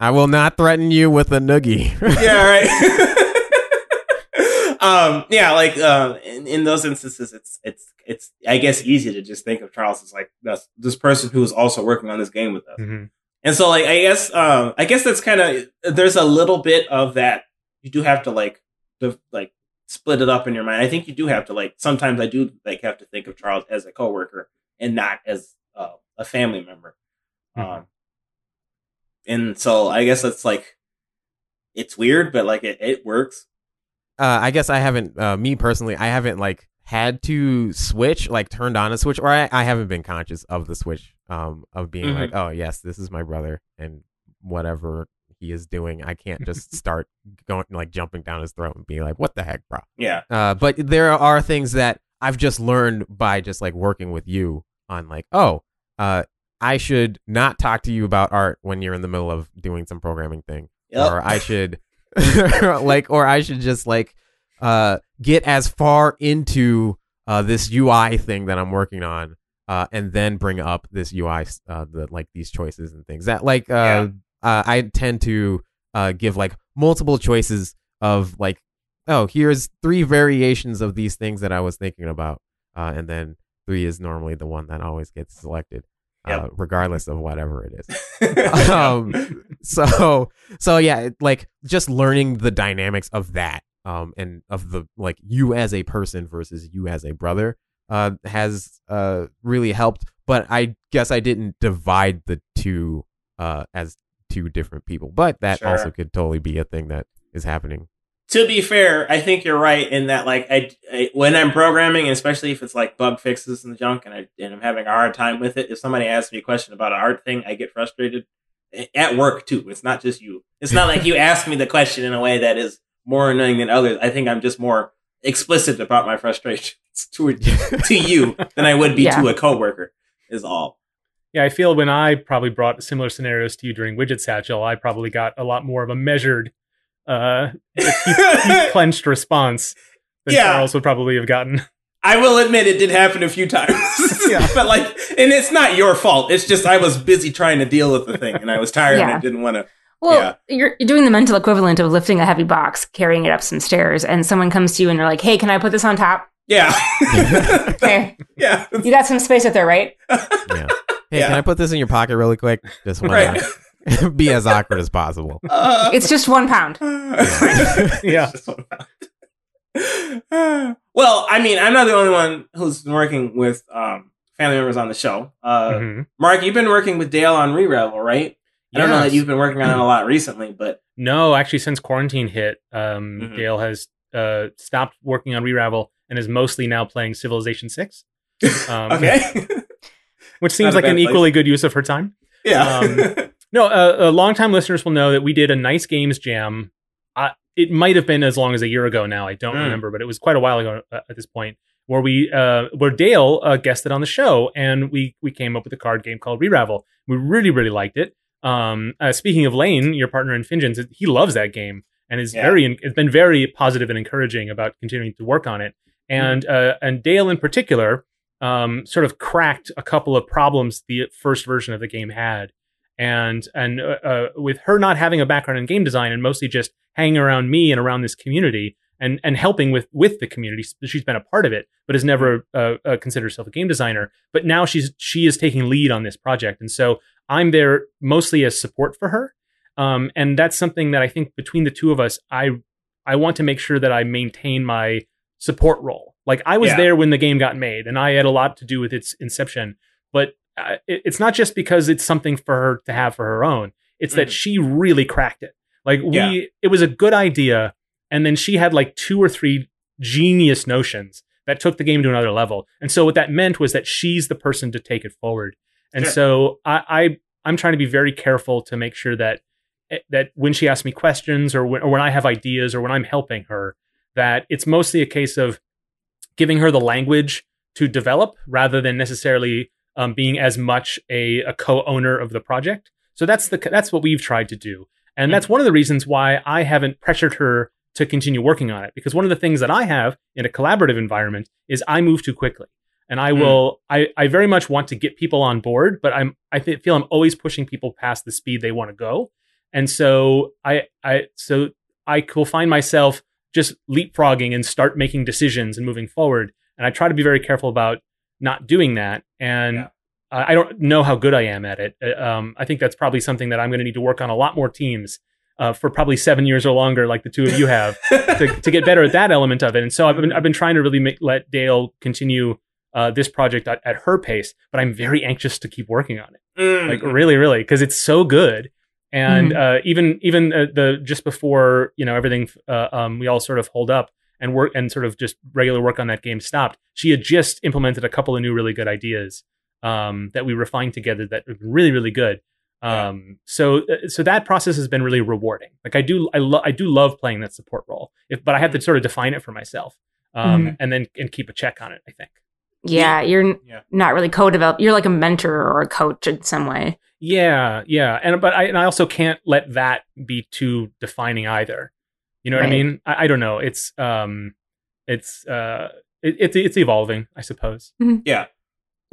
I will not threaten you with a noogie. yeah, right. um, yeah, like uh, in, in those instances, it's it's it's I guess easy to just think of Charles as like this this person who is also working on this game with us, Mhm. and so like I guess um, I guess that's kind of there's a little bit of that you do have to like the like split it up in your mind. I think you do have to like sometimes I do like have to think of Charles as a coworker and not as uh, a family member. Mhm. Um, and so I guess it's like it's weird, but like it, it works. uh, I guess I haven't, uh, me personally, I haven't like had to switch, like turned on a switch, or I, I haven't been conscious of the switch, um, of being Mhm. like, oh yes, this is my brother, and whatever he is doing. I can't just start going like jumping down his throat and be like, "What the heck, bro?" Yeah. Uh, but there are things that I've just learned by just like working with you on like, oh, uh, I should not talk to you about art when you're in the middle of doing some programming thing, Yep. or I should like, or I should just like uh, get as far into uh, this UI thing that I'm working on, uh, and then bring up this UI, uh, the like these choices and things that like uh, uh, I tend to uh, give like multiple choices of like, oh, here's three variations of these things that I was thinking about, uh, and then three is normally the one that always gets selected, uh, Yep. regardless of whatever it is um so so yeah it- like just learning the dynamics of that um and of the like you as a person versus you as a brother uh has uh really helped but i guess i didn't divide the two uh as two different people but that Sure. also could totally be a thing that is happening to be fair, I think you're right in that like I, I when I'm programming, especially if it's like bug fixes and junk, and I and I'm having a hard time with it. If somebody asks me a question about an art thing, I get frustrated eh, at work too. It's not just you. It's not like you ask me the question in a way that is more annoying than others. I think I'm just more explicit about my frustrations to to you than I would be Yeah. to a coworker. Is all. Yeah, I feel when I probably brought similar scenarios to you during Widget Satchel, I probably got a lot more of a measured, uh, teeth, teeth clenched response than Yeah. Charles would probably have gotten. I will admit it did happen a few times. Yeah. but like, and it's not your fault. It's just I was busy trying to deal with the thing, and I was tired and I didn't want to. Well, Yeah. you're, you're doing the mental equivalent of lifting a heavy box, carrying it up some stairs, and someone comes to you and you're like, "Hey, can I put this on top?" Yeah. Okay, yeah. you got some space up there, right? yeah hey Yeah. can i put this in your pocket really quick just want Right. to be as awkward as possible Uh, It's just one pound. Yeah. well, I mean, I'm not the only one who's been working with um, family members on the show. Uh, Mhm. Mark, you've been working with Dale on Re-Revel, right? I don't know that you've been working on it a lot recently, but No, actually, since quarantine hit, um, Mhm. Dale has uh, stopped working on Reravel and is mostly now playing Civilization Six, um, okay. Which seems like an place. equally good use of her time. yeah. Um, No, uh, uh, longtime listeners will know that we did a nice games jam. Uh, it might have been as long as a year ago now. I don't Mm. remember, but it was quite a while ago uh, at this point. Where we, uh, where Dale uh, guested on the show, and we we came up with a card game called Reravel. We really really liked it. Um, uh, speaking of Lane, your partner in Fingens, he loves that game and is Yeah. very it's been very positive and encouraging about continuing to work on it. And uh, and Dale in particular, um, sort of cracked a couple of problems the first version of the game had. And and uh, uh, with her not having a background in game design and mostly just hanging around me and around this community and and helping with with the community she's been a part of it but has never uh, uh, considered herself a game designer. But now she's she is taking lead on this project. And so i'm there mostly as support for her. Um, and that's something that i think between the two of us i i want to make sure that i maintain my support role like i was Yeah. there when the game got made and i had a lot to do with its inception but uh, it, it's not just because it's something for her to have for her own. It's that Mhm. she really cracked it. Like we, Yeah. it was a good idea, and then she had like two or three genius notions that took the game to another level. And so what that meant was that she's the person to take it forward. And Sure. so I, I, I'm trying to be very careful to make sure that eh, that when she asks me questions or when, or when I have ideas or when I'm helping her, that it's mostly a case of giving her the language to develop rather than necessarily um, being as much a, a co-owner of the project. So that's the that's what we've tried to do, and that's one of the reasons why I haven't pressured her to continue working on it. Because one of the things that I have in a collaborative environment is I move too quickly, and I Mm. will I, I very much want to get people on board, but I'm I th- feel I'm always pushing people past the speed they want to go, and so I I so I will find myself just leapfrogging and start making decisions and moving forward. And I try to be very careful about not doing that. And Yeah. I don't know how good I am at it. Uh, Um, I think that's probably something that I'm going to need to work on a lot more teams uh, for probably seven years or longer, like the two of you have, to, to get better at that element of it. And so I've been I've been trying to really make, let Dale continue uh, this project at, at her pace, but I'm very anxious to keep working on it Mm. like really really because it's so good and uh, even even uh, the just before you know everything uh, um, we all sort of hold up and work and sort of just regular work on that game stopped she had just implemented a couple of new really good ideas um, that we refined together that were really really good Um, so uh, so that process has been really rewarding. Like I do I lo- I do love playing that support role, if, but I have to sort of define it for myself, um, Mhm. and then and keep a check on it. I think. Yeah, you're Yeah. not really co-develop. You're like a mentor or a coach in some way. Yeah, yeah, and but I and I also can't let that be too defining either. You know what I mean? I, I don't know. It's um, it's uh, it, it's it's evolving, I suppose. Yeah.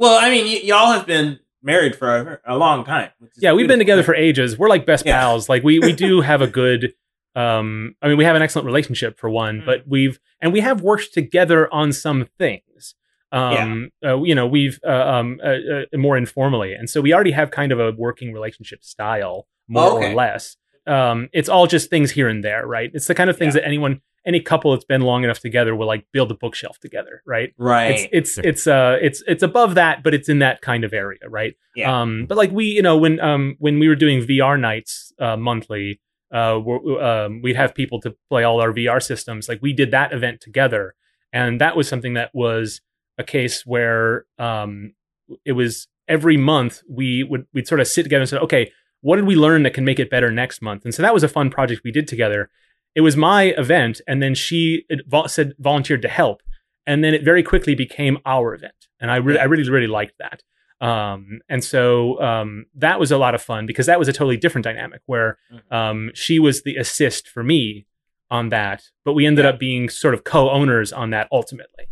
Well, I mean, y- y'all have been married for a, a long time. which is Yeah, we've been beautiful. together for ages. We're like best Yeah. pals. Like we we do have a good. Um, I mean, we have an excellent relationship for one, Mm. but we've and we have worked together on some things. Um, uh, you know, we've uh, um uh, uh, more informally, and so we already have kind of a working relationship style, more Okay. or less. Um, it's all just things here and there, right? It's the kind of things Yeah. that anyone, any couple that's been long enough together will like build a bookshelf together, right? Right. It's it's it's uh it's it's above that, but it's in that kind of area, right? Yeah. Um, but like we, you know, when um when we were doing VR nights uh, monthly, uh, um, we'd have people to play all our VR systems. Like we did that event together, and that was something that was a case where um it was every month we would we'd sort of sit together and say, okay, what did we learn that can make it better next month? And so that was a fun project we did together. It was my event, and then she said volunteered to help, and then it very quickly became our event, and I really, I really, really liked that. Um, and so um, that was a lot of fun because that was a totally different dynamic where Mhm. um, she was the assist for me on that, but we ended Yeah. up being sort of co-owners on that ultimately,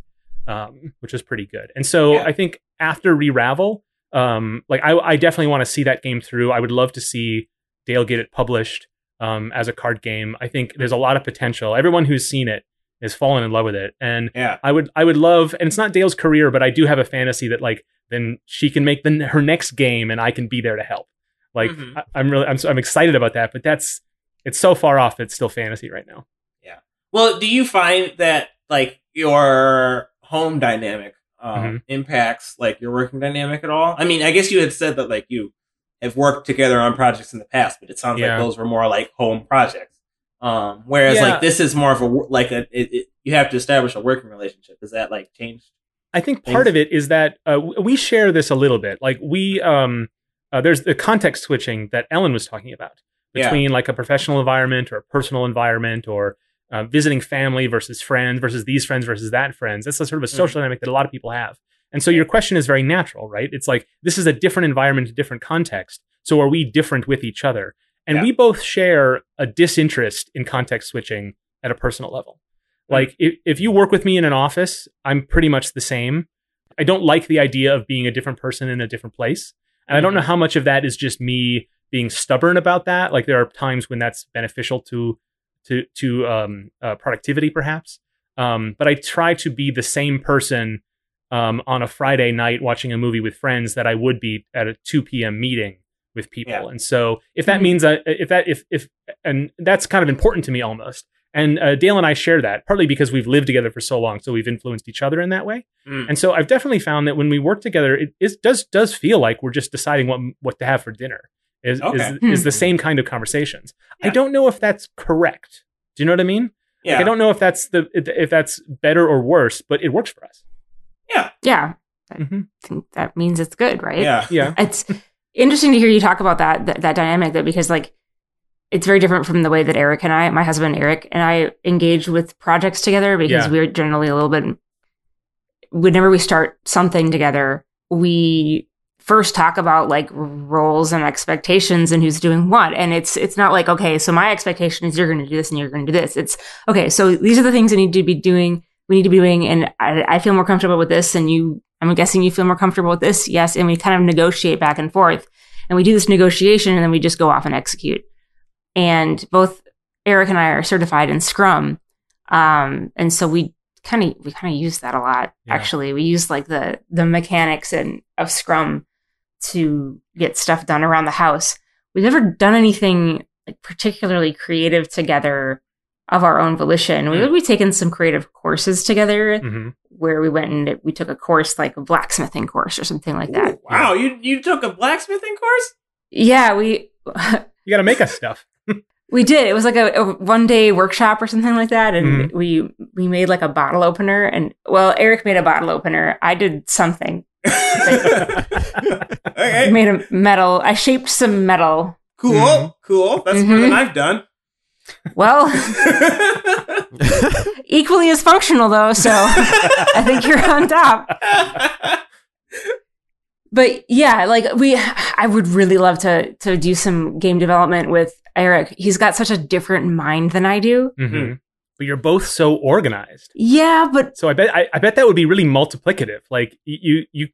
um, which was pretty good. And so Yeah. I think after Re-Ravel, um, like I, I definitely want to see that game through. I would love to see Dale get it published um, as a card game. I think there's a lot of potential. Everyone who's seen it has fallen in love with it, and yeah. I would I would love, and it's not Dale's career, but I do have a fantasy that like then she can make the her next game, and I can be there to help. Like Mhm. I, I'm really I'm I'm excited about that, but that's it's so far off. It's still fantasy right now. Yeah. Well, do you find that like your home dynamic um, Mhm. impacts like your working dynamic at all? I mean, I guess you had said that like you have worked together on projects in the past, but it sounds Yeah. like those were more like home projects. Um, whereas Yeah. like this is more of a like a it, it, you have to establish a working relationship. Does that like change? I think part Things- of it is that uh, we share this a little bit. Like we, um, uh, there's the context switching that Ellen was talking about Yeah. between like a professional environment or a personal environment or uh, visiting family versus friends versus these friends versus that friends. That's a sort of a mm. social dynamic that a lot of people have. And so your question is very natural, right? It's like this is a different environment, a different context. So are we different with each other? And Yeah. we both share a disinterest in context switching at a personal level. Mm. Like if, if you work with me in an office, I'm pretty much the same. I don't like the idea of being a different person in a different place. And I don't know mm-hmm. how much of that is just me being stubborn about that. Like there are times when that's beneficial to to to um, uh, productivity, perhaps. Um, but I try to be the same person um, on a Friday night watching a movie with friends that I would be at a 2 p.m. meeting with people. Yeah. And so if that Mhm. means I, if that if if and that's kind of important to me almost. And uh, Dale and I share that partly because we've lived together for so long, so we've influenced each other in that way. Mm. And so I've definitely found that when we work together, it is, does does feel like we're just deciding what what to have for dinner. Is Okay. is, is the same kind of conversations. I don't know if that's correct. Do you know what I mean? Yeah. Like, I don't know if that's the if that's better or worse, but it works for us. Yeah, hmm I think that means it's good, right? yeah. Yeah. It's interesting to hear you talk about that that, that dynamic that because like it's very different from the way that Eric and I, my husband Eric and I engage with projects together because Yeah. we're generally a little bit whenever we start something together, we first talk about like roles and expectations and who's doing what. And it's it's not like, okay, so my expectation is you're gonna do this and you're gonna do this. It's okay, so these are the things I need to be doing, we need to be doing, and I, I feel more comfortable with this, and you I'm guessing you feel more comfortable with this, yes, and we kind of negotiate back and forth. And we do this negotiation and then we just go off and execute. And both Eric and I are certified in Scrum. Um, and so we kind of we kind of use that a lot Yeah. actually. We use like the the mechanics and of Scrum to get stuff done around the house. We've never done anything like particularly creative together of our own volition. We Mm. we've taken some creative courses together hmm where we went and we took a course like a blacksmithing course or something like that. Ooh, wow, you you took a blacksmithing course? Yeah, we You got to make us stuff. we did. It was like a, a one day workshop or something like that, and Mhm. we we made like a bottle opener. And well, Eric made a bottle opener. I did something. Hey, Okay. made a metal. I shaped some metal. Cool, Mhm. cool. That's more than Mhm. I've done. Well, equally as functional though. So I think you're on top. But yeah, like we, I would really love to to do some game development with Eric. He's got such a different mind than I do. hmm But you're both so organized. Yeah, but So I bet I, I bet that would be really multiplicative. Like you you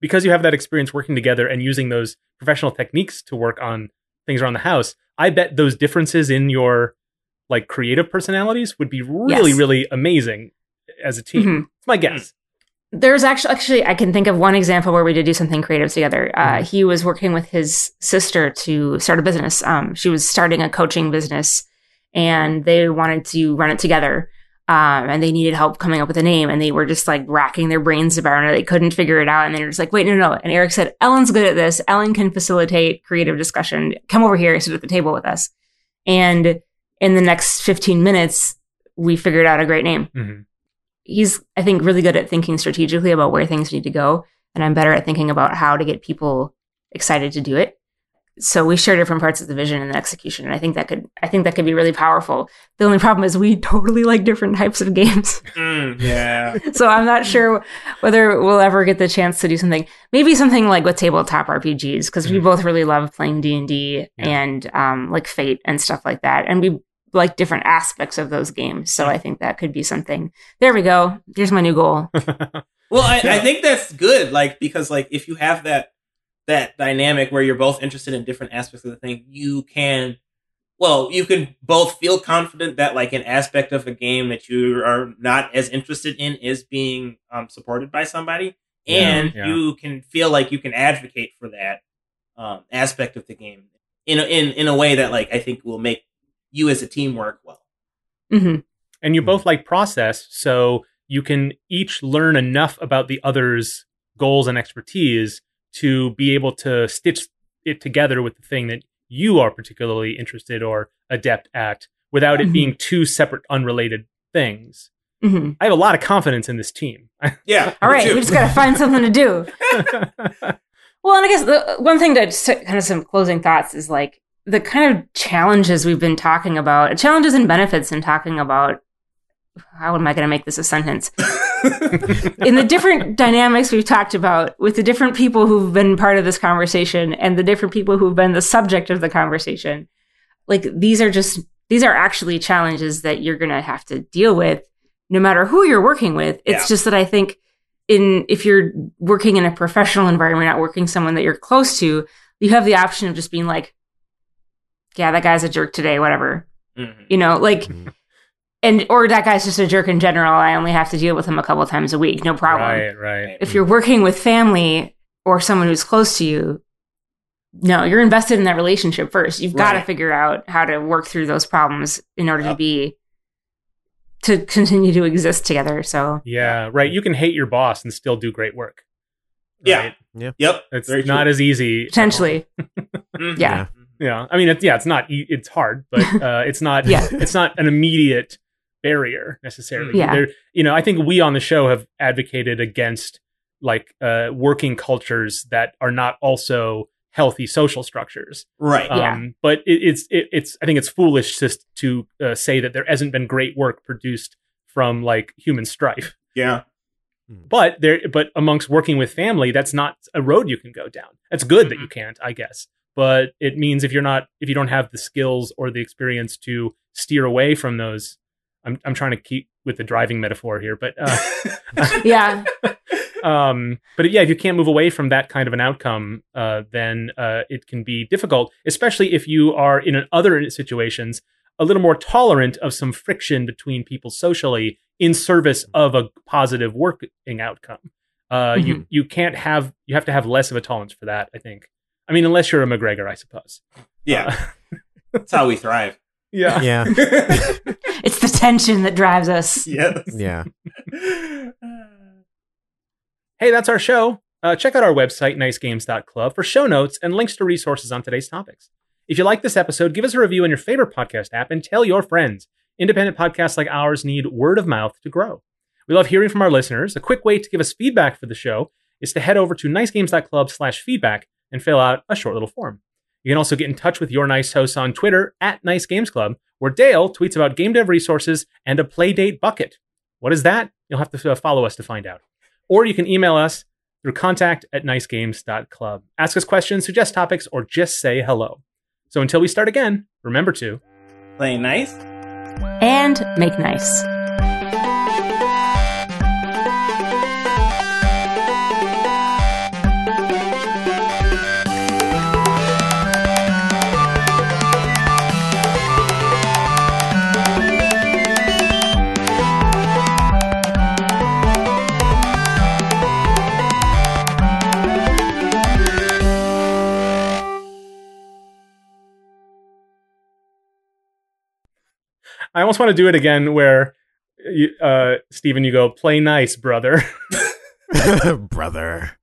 because you have that experience working together and using those professional techniques to work on things around the house. I bet those differences in your like creative personalities would be really Yes. really amazing as a team. Mhm. It's my guess. There's actually actually I can think of one example where we did do something creative together. Uh, Mhm. He was working with his sister to start a business. Um, she was starting a coaching business, and they wanted to run it together. Um, and they needed help coming up with a name, and they were just like racking their brains about it. They couldn't figure it out, and they were just like, "Wait, no, no!" And Eric said, "Ellen's good at this. Ellen can facilitate creative discussion. Come over here, sit at the table with us." And in the next 15 minutes, we figured out a great name Mhm. he's I think really good at thinking strategically about where things need to go, and I'm better at thinking about how to get people excited to do it. So we share different parts of the vision and the execution, and I think that could I think that could be really powerful. The only problem is we totally like different types of games, Mm, yeah. so I'm not sure whether we'll ever get the chance to do something. Maybe something like with tabletop RPGs because we Mhm. both really love playing D and D Yeah. and um, like Fate and stuff like that, and we like different aspects of those games. So I think that could be something. There we go. Here's my new goal. Well, I, Yeah. I think that's good. Like because like if you have that that dynamic where you're both interested in different aspects of the thing, you can well, you can both feel confident that like an aspect of a game that you are not as interested in is being um, supported by somebody, and Yeah. you can feel like you can advocate for that um, aspect of the game in a, in in a way that like I think will make you as a team work well. hmm and you both like process so you can each learn enough about the other's goals and expertise to be able to stitch it together with the thing that you are particularly interested or adept at without it Mhm. being two separate unrelated things hmm i have a lot of confidence in this team Yeah. All right. too. we just got to find something to do. Well, and I guess the one thing to just kind of some closing thoughts is like the kind of challenges we've been talking about, challenges and benefits in talking about. How am I going to make this a sentence? in the different dynamics we've talked about with the different people who've been part of this conversation and the different people who've been the subject of the conversation like these are just these are actually challenges that you're going to have to deal with no matter who you're working with it's Yeah. just that i think in if you're working in a professional environment not working someone that you're close to you have the option of just being like yeah that guy's a jerk today whatever Mhm. you know like Mhm. And or that guy's just a jerk in general i only have to deal with him a couple times a week no problem right right if you're working with family or someone who's close to you no you're invested in that relationship first you've got to figure out how to work through those problems in order to be to continue to exist together so yeah right you can hate your boss and still do great work Yeah. right? Yep. it's Very not true. as easy potentially Mhm. Yeah. Yeah, I mean, it's, yeah, it's not. e- It's hard, but uh, it's not. Yeah. it's not an immediate barrier necessarily. Yeah. There, you know, I think we on the show have advocated against like uh, working cultures that are not also healthy social structures. Right. Yeah. Um, but it, it's it, it's I think it's foolish just to uh, say that there hasn't been great work produced from like human strife. yeah. But there, but amongst working with family, that's not a road you can go down. That's good that you can't, I guess. But it means if you're not, if you don't have the skills or the experience to steer away from those, I'm I'm trying to keep with the driving metaphor here, but uh, yeah um, but yeah, if you can't move away from that kind of an outcome, uh, then uh, it can be difficult, especially if you are in other situations a little more tolerant of some friction between people socially in service of a positive working outcome. Uh, You you can't have you have to have less of a tolerance for that. I think. I mean, unless you're a McGregor, I suppose. yeah. Uh, That's how we thrive. yeah. Yeah. It's the tension that drives us yes. Yeah. Hey, that's our show. Uh, check out our website, nicegames.club, for show notes and links to resources on today's topics. If you like this episode, give us a review on your favorite podcast app and tell your friends. Independent podcasts like ours need word of mouth to grow. We love hearing from our listeners. A quick way to give us feedback for the show is to head over to nicegames.club slash feedback and fill out a short little form. You can also get in touch with your nice hosts on Twitter at Nice Games Club, where Dale tweets about game dev resources and a playdate bucket. What is that? You'll have to uh, follow us to find out. Or you can email us through contact at nicegames.club. Ask us questions, suggest topics, or just say hello. So until we start again, remember to Play nice. And make nice. I almost want to do it again where you, uh, Steven, you go, play nice, brother. Brother.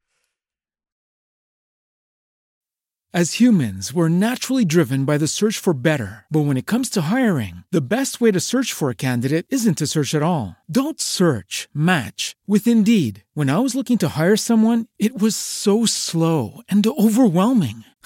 As humans, we're naturally driven by the search for better. But when it comes to hiring, the best way to search for a candidate isn't to search at all. Don't search, match with Indeed. When I was looking to hire someone, it was so slow and overwhelming.